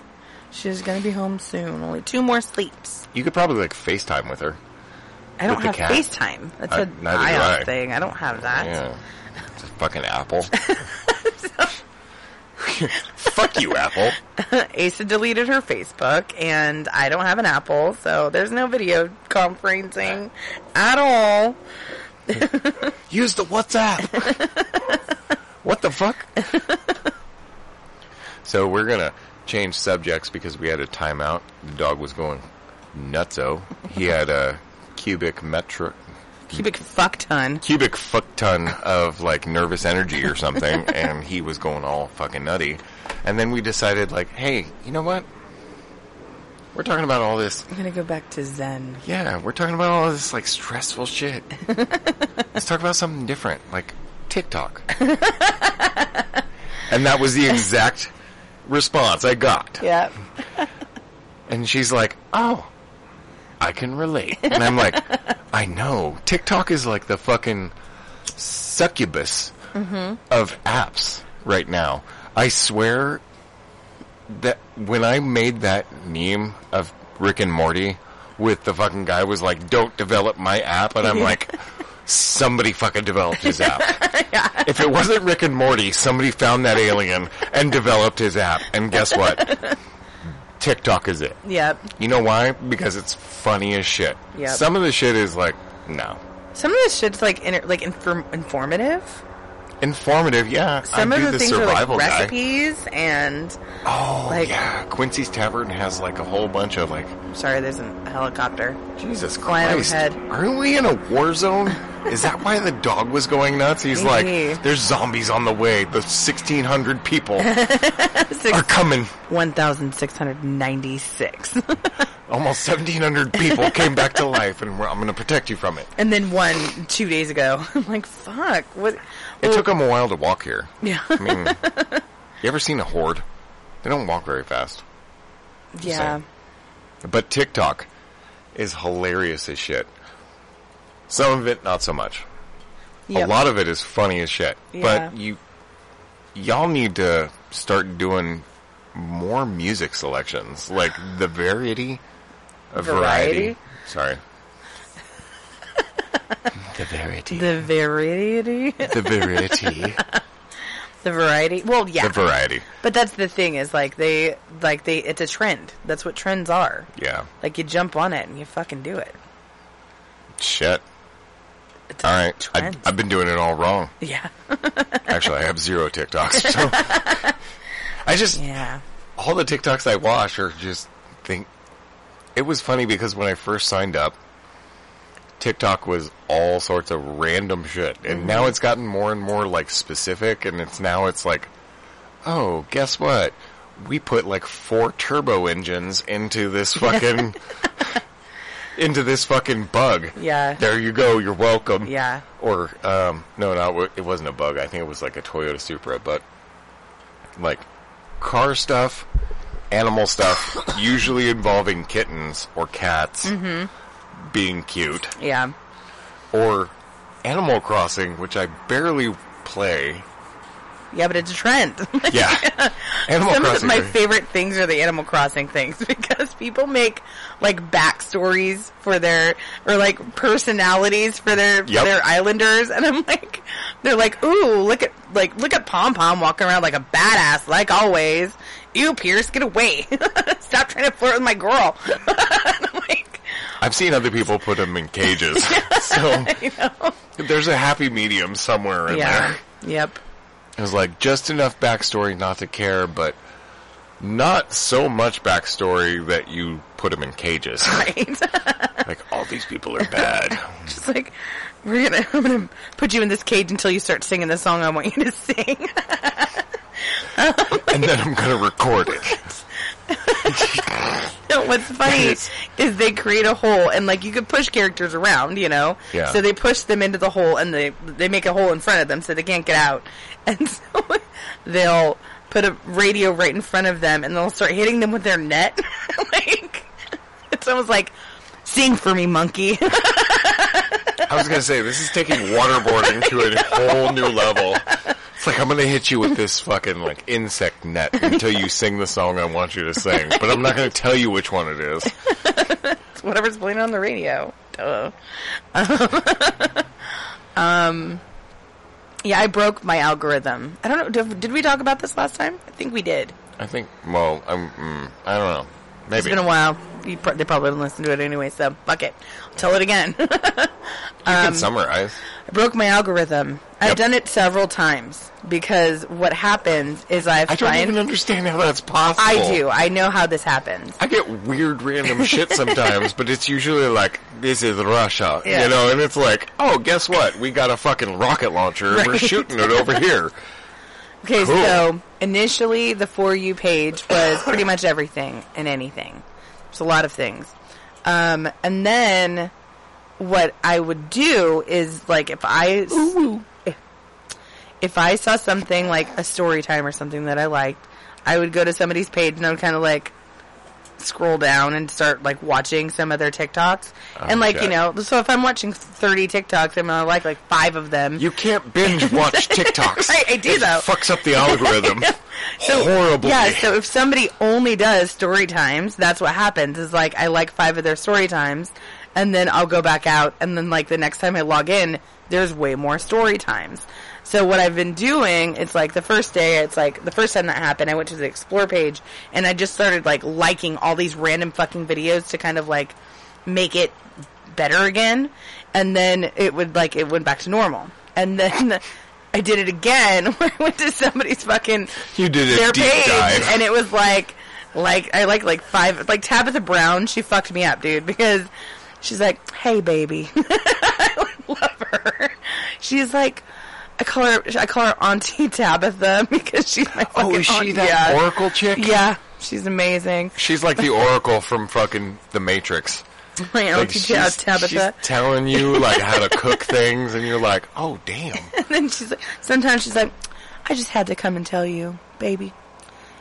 She's gonna be home soon. Only two more sleeps. you could probably like FaceTime with her. I don't have cat? FaceTime. That's I- a iOS I. thing. I don't have that. Yeah. It's a fucking Apple. Fuck you, Apple. Asa deleted her Facebook, and I don't have an Apple, so there's no video conferencing at all. Use the WhatsApp. what the fuck? so we're gonna change subjects because we had a timeout. The dog was going nutso. He had a cubic metric Cubic fuck ton. cubic fuck ton of like nervous energy or something, and he was going all fucking nutty. And then we decided, like, hey, you know what? We're talking about all this I'm gonna go back to Zen. yeah, we're talking about all this like stressful shit. Let's talk about something different, like TikTok. and that was the exact response I got. Yeah. And she's like, "Oh, I can relate." And I'm like, "I know. TikTok is like the fucking succubus mm-hmm. of apps right now. I swear that when I made that meme of Rick and Morty with the fucking guy was like, "Don't develop my app," and I'm like, somebody fucking developed his app. If it wasn't Rick and Morty, somebody found that alien and developed his app. And guess what? TikTok is it. Yep. You know why? Because it's funny as shit. Yep. Some of the shit is like, no. Some of this shit's like inter- like inform- informative. Informative, yeah. Some I of do the, things are like survival guy. recipes and Oh, like- yeah. Quincy's Tavern has like a whole bunch of like, sorry, there's a helicopter. Jesus Christ. Aren't we in a war zone? Is that why the dog was going nuts? He's like, there's zombies on the way. The 1,600 people Six, are coming. 1,696. Almost 1,700 people came back to life, and I'm going to protect you from it. and then one two days ago. I'm like, fuck. What? It took them a while to walk here. Yeah. I mean, you ever seen a horde? They don't walk very fast. yeah. saying. But TikTok is hilarious as shit. Some of it, not so much. Yep. A lot of it is funny as shit. Yeah. But you, y'all need to start doing more music selections, like the variety, of variety. Variety? Sorry. The variety. The variety. The variety. the variety. Well, yeah. the variety. but that's the thing is like they like they it's a trend. That's what trends are. Yeah. Like you jump on it and you fucking do it. Shit. It's All right. I, I've been doing it all wrong. yeah. Actually, I have zero TikToks. So I just yeah. all the TikToks I watch are just think. It was funny because when I first signed up, TikTok was all sorts of random shit, and now it's gotten more and more like specific, and it's now it's like, oh, guess what? We put like four turbo engines into this fucking into this fucking bug. Yeah. There you go. You're welcome. Yeah. Or um, no, no, it wasn't a bug. I think it was like a Toyota Supra, but like car stuff, animal stuff, usually involving kittens or cats Mm-hmm. Being cute, Yeah. or Animal Crossing, which I barely play. Yeah, but it's a trend. Yeah, Animal Some of my favorite things are the Animal Crossing things because people make like backstories for their or like personalities for their for their islanders, and I'm like, they're like, ooh, look at like look at Pom Pom walking around like a badass, like always. You Pierce, get away! Stop trying to flirt with my girl. And I'm like, I've seen other people put them in cages, so there's a happy medium somewhere in yeah, there. yep, It was like just enough backstory not to care, but not so much backstory that you put them in cages. right. like all these people are bad. Just like we're gonna, I'm gonna put you in this cage until you start singing the song I want you to sing. and then I'm gonna record it. No, what's funny is they create a hole and like you could push characters around, you know. Yeah. So they push them into the hole and they they make a hole in front of them so they can't get out, and so they'll put a radio right in front of them and they'll start hitting them with their net. like it's almost like sing for me, monkey. I was gonna say this is taking waterboarding to a whole new level. It's like I'm gonna hit you with this fucking like insect net until you sing the song I want you to sing, but I'm not gonna tell you which one it is. It's whatever's playing on the radio. Duh. um, yeah, I broke my algorithm. I don't know. Did, did we talk about this last time? I think we did. I think. Well, I'm. Mm, I don't know. Maybe. It's been a while. They probably didn't listen to it anyway, so fuck it. I'll tell it again. you can um, summarize. I broke my algorithm. I've done it several times because what happens is I I don't even understand how that's possible. I do. I know how this happens. I get weird random shit sometimes, but it's usually like, this is Russia, Yeah. you know, and it's like, oh, guess what? We got a fucking rocket launcher and we're shooting it over here. Okay, Cool. so initially the For You page was pretty much everything and anything. It's a lot of things. Um, and then what I would do is like if I if I saw something like a story time or something that I liked, I would go to somebody's page and I would kind of like scroll down and start like watching some of their TikToks. and like, you know, so if I'm watching 30 TikToks, I'm gonna like like 5 of them. You can't binge watch TikToks. Right, I do, It though. fucks up the algorithm so, horribly. Yeah, so if somebody only does story times, that's what happens. Is like I like five of their story times, and then I'll go back out, and then like the next time I log in, there's way more story times. So what I've been doing, it's like the first day, it's like the first time that happened, I went to the explore page and I just started like liking all these random fucking videos to kind of like make it better again. And then it would like, it went back to normal. And then I did it again where I went to somebody's fucking You did their page dive. and it was like like I like like five like Tabitha Brown she fucked me up dude because she's like hey baby I love her she's like I call her I call her Auntie Tabitha because she's my oh, fucking Oh, is she aunt- that yeah. Oracle chick? yeah she's amazing She's like the Oracle from fucking The Matrix. my Auntie she's, Tabitha she's telling you like how to cook things, and you're like, oh damn. and then she's like sometimes she's like I just had to come and tell you baby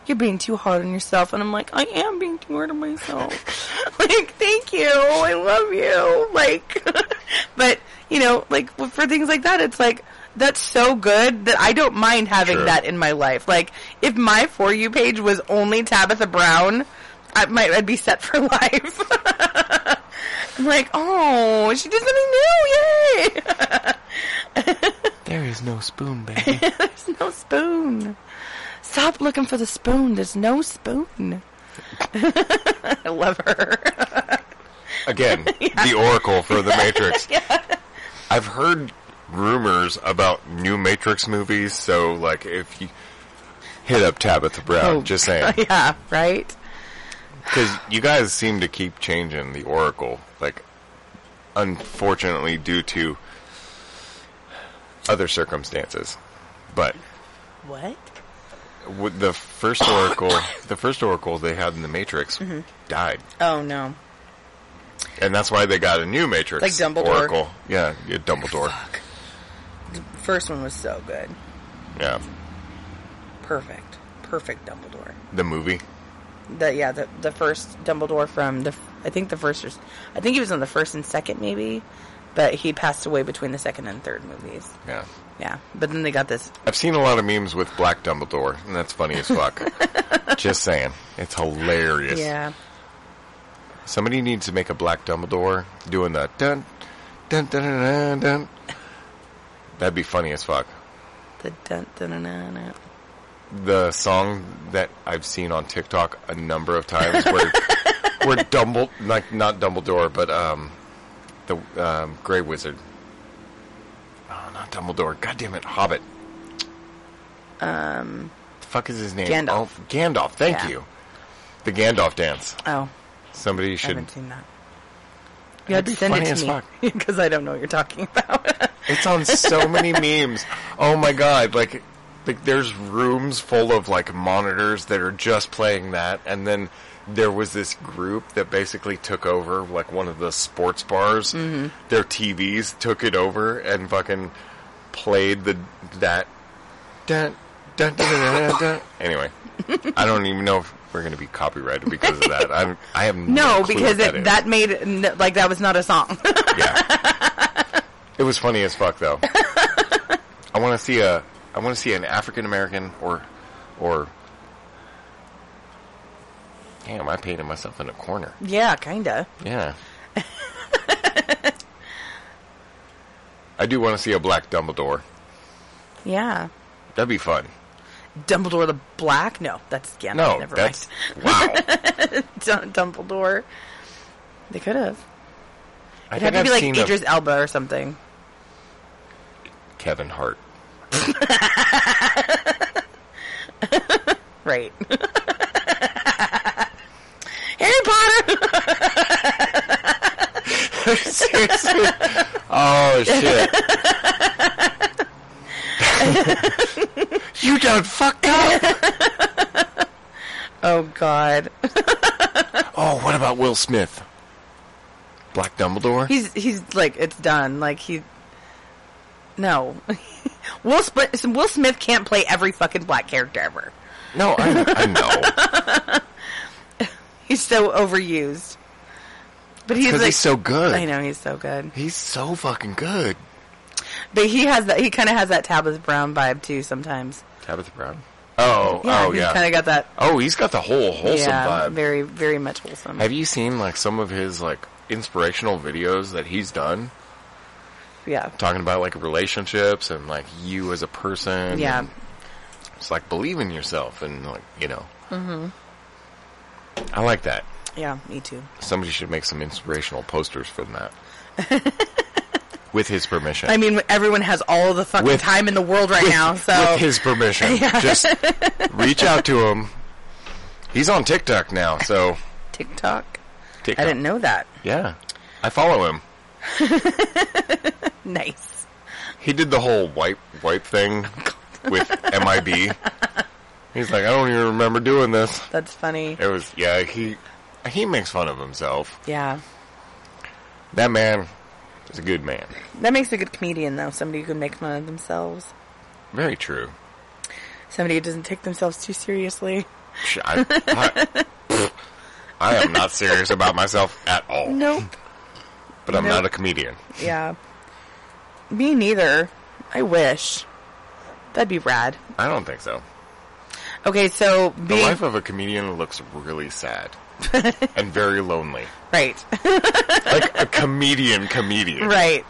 you're being too hard on yourself. And I'm like, I am being too hard on myself. like, thank you. I love you. Like, but, you know, like, for things like that, it's like, that's so good that I don't mind having Sure. that in my life. Like, if my For You page was only Tabitha Brown, I might, I'd be set for life. I'm like, oh, she did something new. Yay. There is no spoon, baby. There's no spoon. Stop looking for the spoon. There's no spoon. I love her. Again, the Oracle for The Matrix. I've heard rumors about new Matrix movies, so like if you hit up Tabitha Brown, just saying, yeah, right? because you guys seem to keep changing the Oracle, like unfortunately due to other circumstances, but. What? with the first oracle, the first oracle they had in the Matrix Mm-hmm. died, Oh no. and that's why they got a new Matrix Like Dumbledore. oracle. Yeah, yeah, Dumbledore. The first one was so good. Yeah, Perfect. Perfect Dumbledore. the movie. The yeah, the the first Dumbledore from the I think the first or, I think he was on the first and second maybe, but he passed away between the second and third movies. Yeah, Yeah, but then they got this. I've seen a lot of memes with Black Dumbledore, and that's funny as fuck. Just saying, it's hilarious. Yeah. Somebody needs to make a Black Dumbledore doing the dun dun dun dun dun. That'd be funny as fuck. The dun, dun, dun, dun, the song that I've seen on TikTok a number of times where where Dumbledore like not Dumbledore but um the um, Grey Wizard. Oh, not Dumbledore. God damn it, Hobbit. Um, the fuck is his name? Gandalf. Oh, Gandalf. Thank Yeah. you. The Gandalf dance. Oh, Somebody I should. haven't seen that. You had to send it to me because I don't know what you're talking about. It's on so many memes. Oh my god! Like, like there's rooms full of like monitors that are just playing that, and then there was this group that basically took over like one of the sports bars. Mm-hmm. Their TVs took it over and fucking played the that. Dun, dun, dun, dun, dun, dun. Anyway, I don't even know if we're going to be copyrighted because of that. I'm, I have no, no, because that it, that made n- like that was not a song. Yeah. it was funny as fuck though. I want to see a I want to see an African American or or Damn, I painted myself in a corner. yeah, kinda. Yeah. I do want to see a black Dumbledore. Yeah, That'd be fun. Dumbledore the Black. No, that's Gandalf. No, never that's wow. mind. Dum- Dumbledore. They could have. I It had think to I've be like Idris Elba or something. Kevin Hart. Right. Harry Potter. Seriously? Oh shit. you done fucked up. oh God. Oh, what about Will Smith? Black Dumbledore? He's he's like it's done. Like he. No. Will Smith, Will Smith can't play every fucking black character ever. no, I, I know. He's so overused. But he's like he's so good. I know he's so good. He's so fucking good. But he has that. He kind of has that Tabitha Brown vibe too. Sometimes. Tabitha Brown. Oh, Yeah, oh he's yeah. kind of got that. oh, he's got the whole wholesome yeah, vibe. very, very much wholesome. Have you seen like some of his like inspirational videos that he's done? Yeah. talking about like relationships and like you as a person. Yeah. It's like believe in yourself and like you know. Mm-hmm. I like that. Yeah, me too. Somebody should make some inspirational posters for that. With his permission. I mean, everyone has all the fucking With- time in the world right now, so With his permission. Just reach out to him. He's on TikTok now, so TikTok. TikTok. I didn't know that. Yeah. I follow him. Nice. He did the whole wipe wipe thing with MIB. He's like, I don't even remember doing this. That's funny. It was yeah, he he makes fun of himself. Yeah. That man is a good man. That makes a good comedian, though. Somebody who can make fun of themselves. Very true. Somebody who doesn't take themselves too seriously. I, I, I am not serious about myself at all. Nope. But I'm Nope. not a comedian. Yeah. Me neither. I wish. That'd be rad. I don't think so. Okay, so The life of a comedian looks really sad and very lonely. right, Like a comedian comedian. right,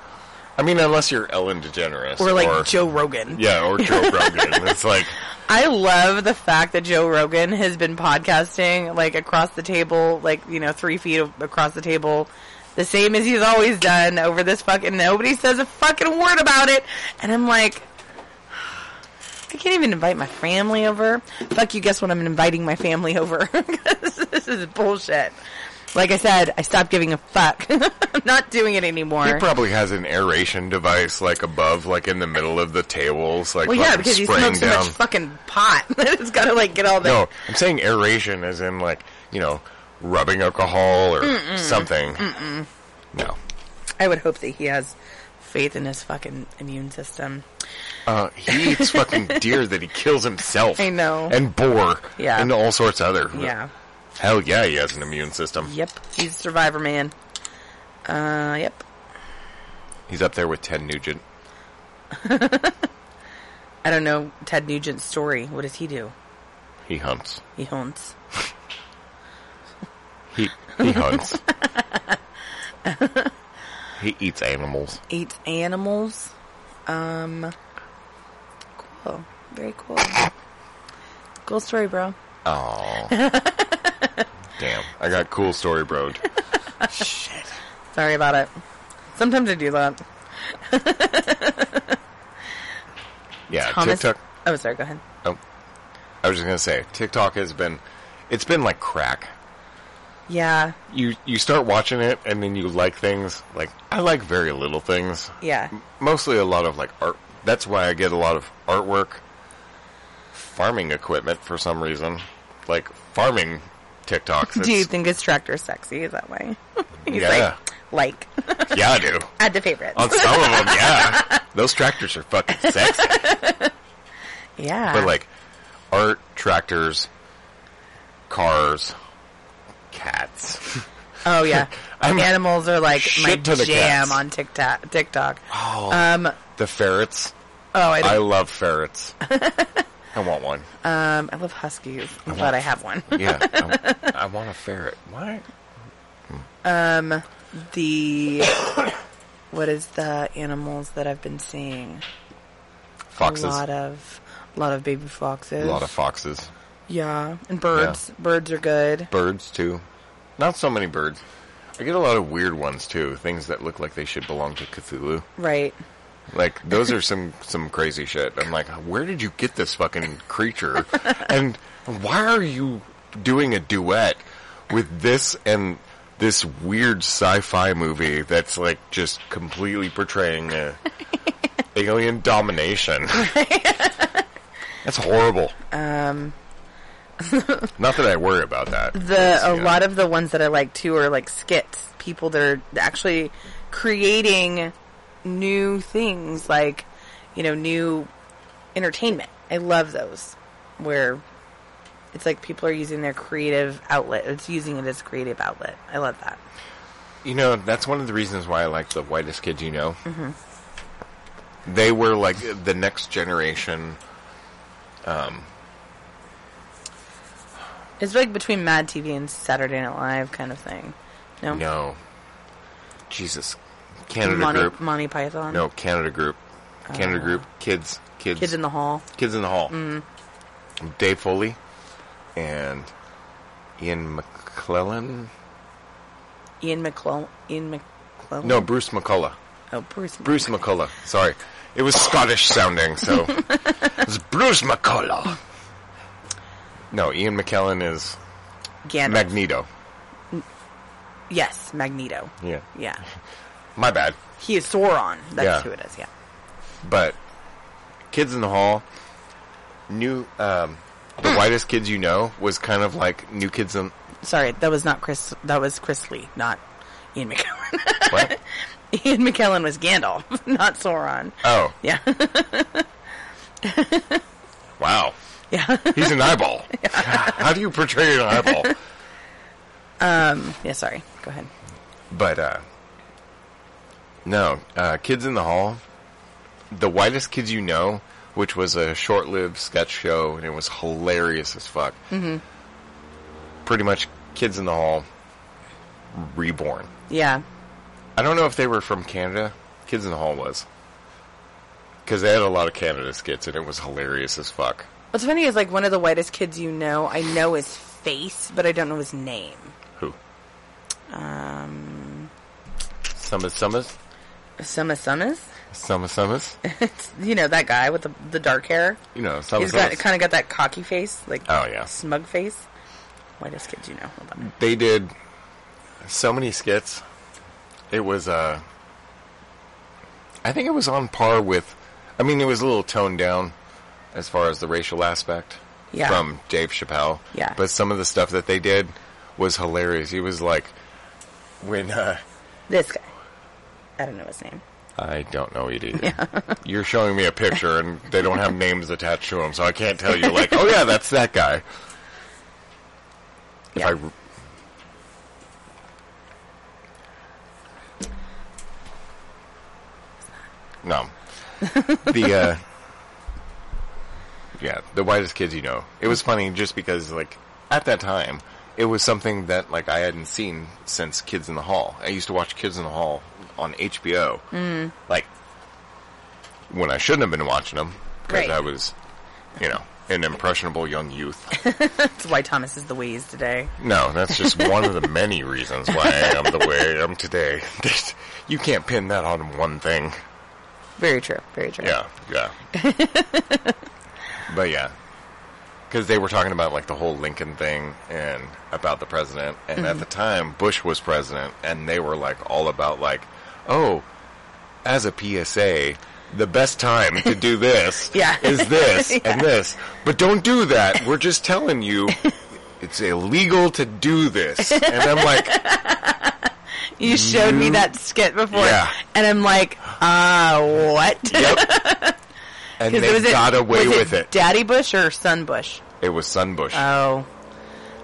I mean, unless you're Ellen DeGeneres or like Joe Rogan. Yeah, or Joe Rogan. It's like I love the fact that Joe Rogan has been podcasting like across the table, like you know, three feet across the table, the same as he's always done over this fucking. Nobody says a fucking word about it, and I'm like, I can't even invite my family over. Fuck you. Guess what? I'm inviting my family over. this is bullshit. Like I said, I stopped giving a fuck. I'm not doing it anymore. he probably has an aeration device like above, like in the middle of the tables, like Well, yeah, because he smokes so down. much fucking pot. it's got to like get all the. no, I'm saying aeration as in like you know rubbing alcohol or something. No, I would hope that he has faith in his fucking immune system. Uh, he eats fucking deer that he kills himself. I know. and boar. Yeah. and all sorts of other. Yeah. hell yeah, he has an immune system. Yep. He's a survivor man. Uh, yep. He's up there with Ted Nugent. I don't know Ted Nugent's story. What does he do? He hunts. He hunts. He he hunts. he eats animals. Eats animals. Um, cool. Very cool. Cool story, bro. Oh. Damn. I got cool story broed. Shit. Sorry about it. Sometimes I do that. Yeah, Thomas. TikTok. Oh, sorry. Go ahead. Oh, I was just gonna say, TikTok has been, it's been like crack. Yeah. You you start watching it, and then you like things. Like I like very little things. Yeah. Mostly a lot of like art. That's why I get a lot of artwork, farming equipment for some reason, like farming TikToks. Do you think his tractor sexy? Is that why? He's Yeah. like, like, Yeah, I do. add to favorites. On some of them, yeah. Those tractors are fucking sexy. yeah. But like art, tractors, cars, cats. Oh yeah, I'm- animals are like my jam cats. on TikTok. TikTok. Oh, Um. the ferrets. Oh, I, I love ferrets. I want one. um. I love huskies. I'm glad I have one. Yeah, I, I want a ferret. Why? Um. The what is the animals that I've been seeing? Foxes. A lot of, a lot of baby foxes. A lot of foxes. yeah, and birds. Birds are good. Birds too. Not so many birds. I get a lot of weird ones too. Things that look like they should belong to Cthulhu. Right. Like those are some some crazy shit. I'm like, where did you get this fucking creature? and why are you doing a duet with this and this weird sci-fi movie that's like just completely portraying uh, alien domination? that's horrible. Um. Not that I worry about that. The a Yeah. lot of the ones that I like too are like skits. People that are actually creating new things, like you know, new entertainment. I love those where it's like people are using their creative outlet. It's using it as a creative outlet. I love that. You know, that's one of the reasons why I like the whitest kids you know. They were like the next generation. Um, It's like between Mad TV and Saturday Night Live kind of thing. No, No. Jesus. Canada Monty, Group. Monty Python. No, Canada Group. Canada Group. Kids. Kids. Uh, Kids in the Hall. Kids in the Hall. Dave Foley and Ian McClellan. Ian McClellan. Ian McClellan. No, Bruce McCulloch. Oh, Bruce. Bruce McCulloch. Sorry. It was Scottish sounding, so. it's Bruce McCulloch. No, Ian McKellen is Gandalf. Magneto. yes, Magneto. Yeah. Yeah. My bad. He is Sauron. That's Yeah. who it is. Yeah. But Kids in the Hall, new, um, the whitest kids you know was kind of like New Kids in. Sorry, that was not Chris. That was Chris Lee, not Ian McKellen. What? Ian McKellen was Gandalf, not Sauron. Oh, Yeah. wow. yeah. He's an eyeball. How do you portray an eyeball? Um yeah. Sorry. Go ahead. But uh no, uh Kids in the Hall, the whitest kids you know, which was a short-lived sketch show and it was hilarious as fuck. Mm-hmm. Pretty much Kids in the Hall reborn. Yeah. I don't know if they were from Canada. Kids in the Hall was. Cuz they had a lot of Canada skits and it was hilarious as fuck. What's funny is like one of the whitest kids you know. I know his face, but I don't know his name. Who? Um, Summers Summers? Summa Summers. Summer Summers? It's you know that guy with the the dark hair. You know, Summer He's got kind of got that cocky face, like Oh yeah. smug face. Whitest kids you know. Hold on. they did so many skits. It was uh I think it was on par with I mean it was a little toned down as far as the racial aspect Yeah. from Dave Chappelle. Yeah. But some of the stuff that they did was hilarious. He was like when uh This guy. I don't know his name. I don't know it either. You're showing me a picture and they don't have names attached to them, so I can't tell you like, oh yeah, that's that guy. If Yeah. I No. the uh Yeah, the whitest kids you know. It was funny just because like at that time it was something that like I hadn't seen since Kids in the Hall. I used to watch Kids in the Hall on HBO. Mm. Like when I shouldn't have been watching them because Right. I was, you know, an impressionable young youth. That's why Thomas is the way he is today. No, that's just one of the many reasons why I am the way I am today. you can't pin that on one thing. Very true. Very true. Yeah, yeah. but yeah, because they were talking about like the whole Lincoln thing and about the president, and at the time Bush was president, and they were like all about like, oh, as a PSA. The best time to do this Yeah. is this Yeah. and this. But don't do that. We're just telling you it's illegal to do this. And I'm like, You showed me that skit before, Yeah. and I'm like, uh, what? yep. And they was it- got away with it. Daddy Bush or Son Bush? It was Sunbush. Oh,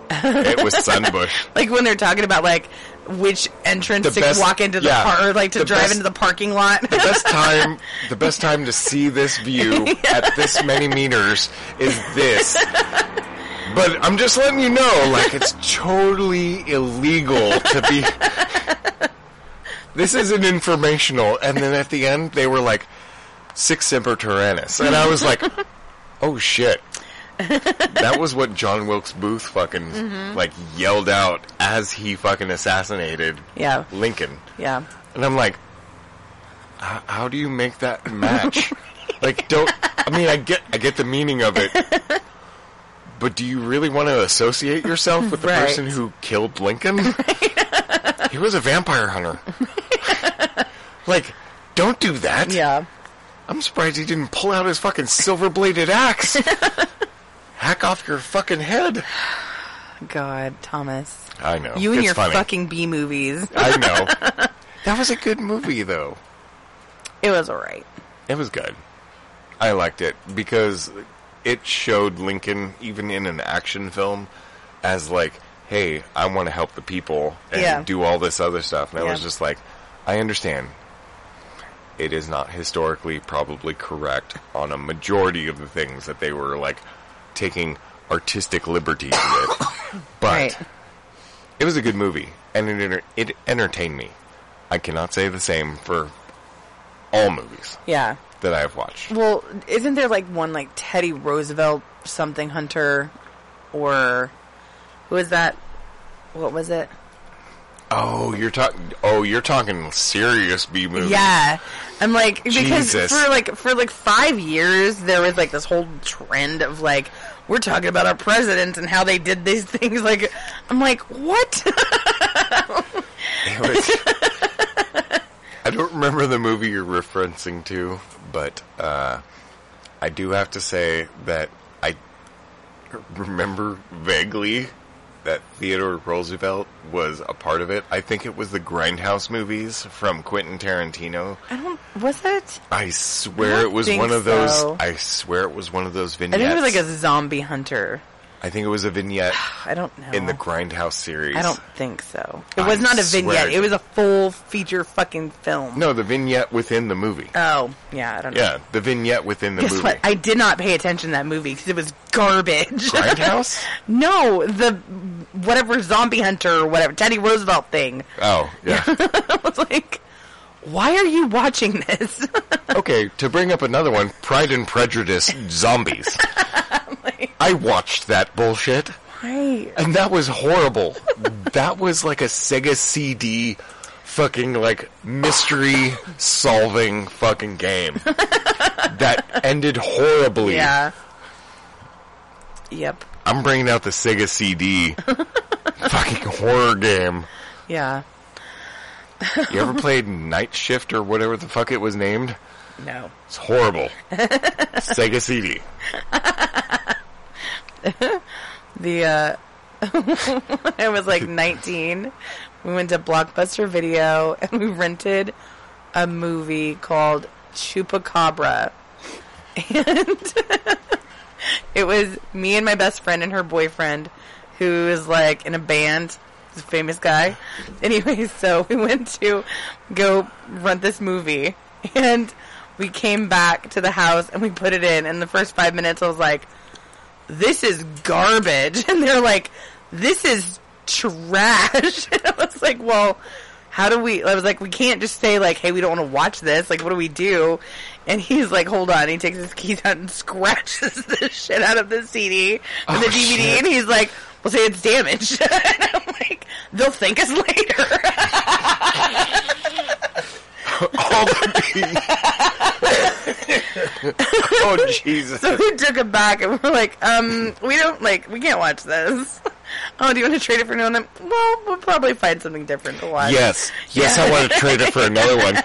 it was Sunbush. like when they're talking about like which entrance The to best- walk into the yeah, par- or like to drive best- into the parking lot. the best time the best time to see this view at this many meters is this. But I'm just letting you know, like it's totally illegal to be This is an informational and then at the end they were like Sic Semper Tyrannis. And I was like, Oh shit. that was what John Wilkes Booth fucking mm-hmm. like yelled out as he fucking assassinated yeah, Lincoln. yeah. And I'm like, how do you make that match? like, don't. I mean, I get, I get the meaning of it, but do you really want to associate yourself with the Right. person who killed Lincoln? he was a vampire hunter. like, don't do that. Yeah. I'm surprised he didn't pull out his fucking silver bladed axe. Hack off your fucking head. God, Thomas. I know. You and it's your funny. fucking B movies. I know. that was a good movie, though. It was alright. It was good. I liked it because it showed Lincoln, even in an action film, as like, hey, I want to help the people and Yeah. do all this other stuff. And I was just like, I understand. It is not historically probably correct on a majority of the things that they were like taking artistic liberties with. But Right. it was a good movie and it, enter- it entertained me. I cannot say the same for all movies Yeah. that I have watched. Well, isn't there like one like Teddy Roosevelt something Hunter, or who is that? What was it? Oh, you're talking. Oh, you're talking serious B movies. Yeah, I'm like because Jesus. for like for like five years there was like this whole trend of like we're talking about our presidents and how they did these things. Like I'm like what? Was- I don't remember the movie you're referencing to, but uh, I do have to say that I remember vaguely that Theodore Roosevelt was a part of it. I think it was the Grindhouse movies from Quentin Tarantino. I don't. Was it? I swear I it was one of those. I swear it was one of those vignettes. I think it was like a zombie hunter. I think it was a vignette I don't know. in the Grindhouse series. I don't think so. It I was not a vignette. It was a full feature fucking film. No, the vignette within the movie. Oh, yeah, I don't know. Yeah, the vignette within the Guess movie. what? I did not pay attention to that movie because it was garbage. Grindhouse? no, the whatever zombie hunter or whatever Teddy Roosevelt thing. Oh, yeah. I was like, why are you watching this? okay, to bring up another one, Pride and Prejudice Zombies. I watched that bullshit, Why? and that was horrible. that was like a Sega CD fucking like mystery solving fucking game that ended horribly. Yeah. Yep. I'm bringing out the Sega CD fucking horror game. Yeah. You ever played Night Shift or whatever the fuck it was named? No. It's horrible. Sega CD. The uh I was like 19, we went to Blockbuster Video and we rented a movie called Chupacabra. And it was me and my best friend and her boyfriend who is like in a band, a famous guy. Anyway, so we went to go rent this movie and we came back to the house and we put it in and the first 5 minutes I was like this is garbage. And they're like, this is trash. And I was like, well, how do we, I was like, we can't just say like, hey, we don't want to watch this. Like, what do we do? And he's like, hold on. He takes his keys out and scratches the shit out of the CD and the Oh, DVD. shit. And he's like, well, say it's damaged. and I'm like, they'll thank us later. All the oh Jesus! so we took it back and we're like, um, we don't like, we can't watch this. Oh, do you want to trade it for another? One? Well, we'll probably find something different to watch. Yes, yes, I want to trade it for another one.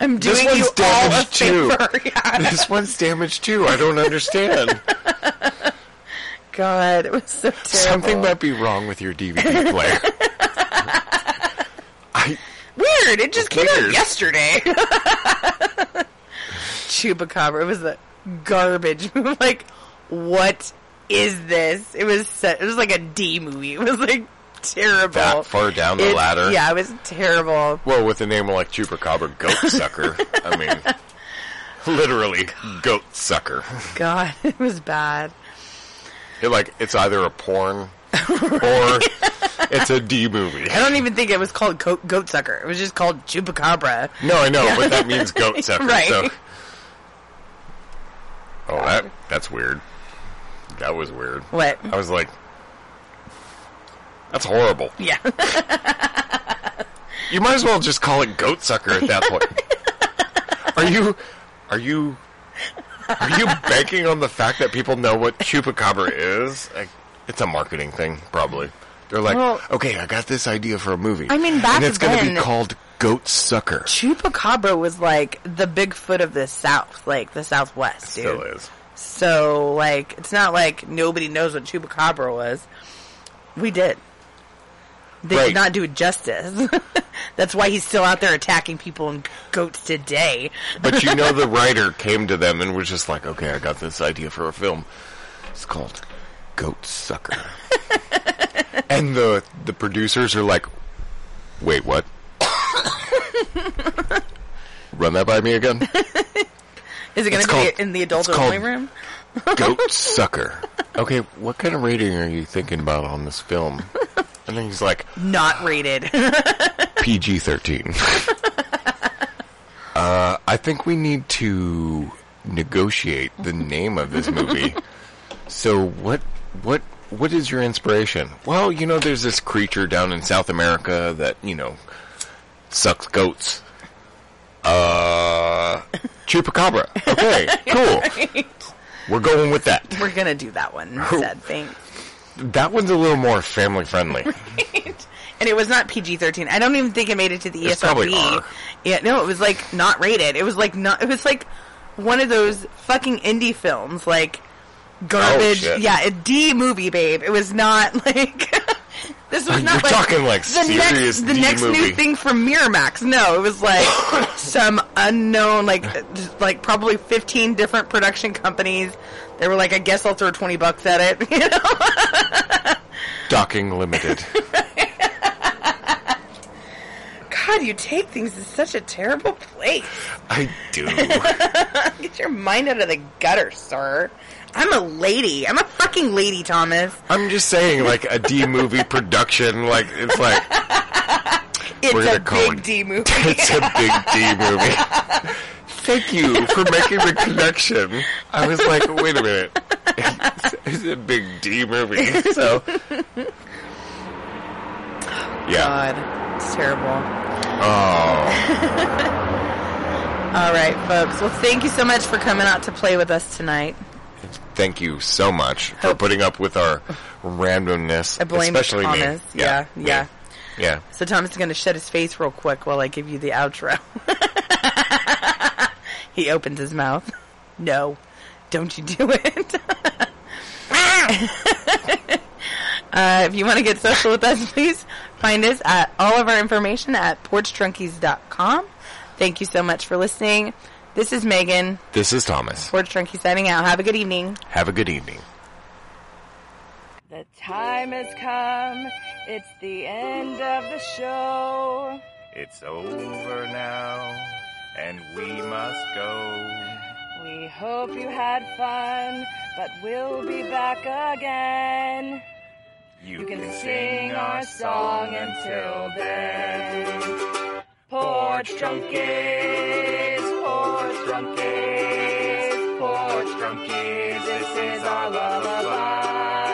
I'm This doing you one's all a damaged too. Yeah. This one's damaged too. I don't understand. God, it was so terrible. Something might be wrong with your DVD player. Weird. It just came out yesterday. Chupacabra. It was a garbage. like, what is this? It was. So, it was like a D movie. It was like terrible. that far down the It- ladder. Yeah, it was terrible. Well, with a name like Chupacabra Goat Sucker, I mean, literally goat sucker. God, it was bad. It, like it's either a porn or it's a D movie. I don't even think it was called goat, goat sucker. It was just called Chupacabra. No, I know, but that means goat sucker. Right. So. Oh, that that's weird. That was weird. What? I was like, that's horrible. Yeah. You might as well just call it goat sucker at that point. are you, are you, are you banking on the fact that people know what chupacabra is? Like, it's a marketing thing, probably. They're like, Well- okay, I got this idea for a movie. I mean, back and it's gonna be called Goat Sucker. Chupacabra was like the Bigfoot of the South, like the Southwest, dude. Still is. So, like, it's not like nobody knows what Chupacabra was. We did. They Right. did not do it justice. That's why he's still out there attacking people and goats today. But you know, the writer came to them and was just like, okay, I got this idea for a film. It's called Goat Sucker. and the the producers are like, wait, what? Run that by me again? Is it going to be called- in the adult only room? Goat Sucker. Okay, what kind of rating are you thinking about on this film? And then he's like, Not rated. PG 13. uh, I think we need to negotiate the name of this movie. so, what, what, what is your inspiration? Well, you know, there's this creature down in South America that, you know, sucks goats. Uh, chupacabra. Okay, cool. We're going with that. We're gonna do that one instead. Thanks. That one's a little more family friendly. And it was not PG thirteen. I don't even think it made it to the It's ESRB. Yeah, no, it was like not rated. It was like not. It was like one of those fucking indie films, like garbage. Oh, yeah, a D movie, babe. It was not like. This was You're not like talking like the next the D next new thing from Miramax. No, it was like some unknown, like like probably fifteen different production companies. They were like, I guess I'll throw twenty bucks at it. You know? Docking Limited. God, you take things to such a terrible place. I do. Get your mind out of the gutter, sir. I'm a lady. I'm a fucking lady, Thomas. I'm just saying, like a D movie production, like it's like It's a call big it- D movie. it's a big D movie. Thank you for making the connection. I was like, wait a minute, it's, it's a big D movie. So, yeah. God, it's terrible. Oh, All right, folks. Well, thank you so much for coming out to play with us tonight. Thank you so much for putting up with our randomness, I blame especially Thomas. me. Yeah, me. yeah. yeah. So Thomas is going to shut his face real quick while I give you the outro. he opens his mouth. No, don't you do it. uh, if you want to get social with us, please find us at all of our information at porchdrunkies.com. Thank you so much for listening. This is Megan, This is Thomas. Porch Drunkie signing out. Have a good evening. Have a good evening. The time has come. It's the end of the show. It's over now, and we must go. We hope you had fun, but we'll be back again. You, You can sing our song until then. Porch Drunkies, Porch Drunkies, Porch Drunkies, this is our lullaby.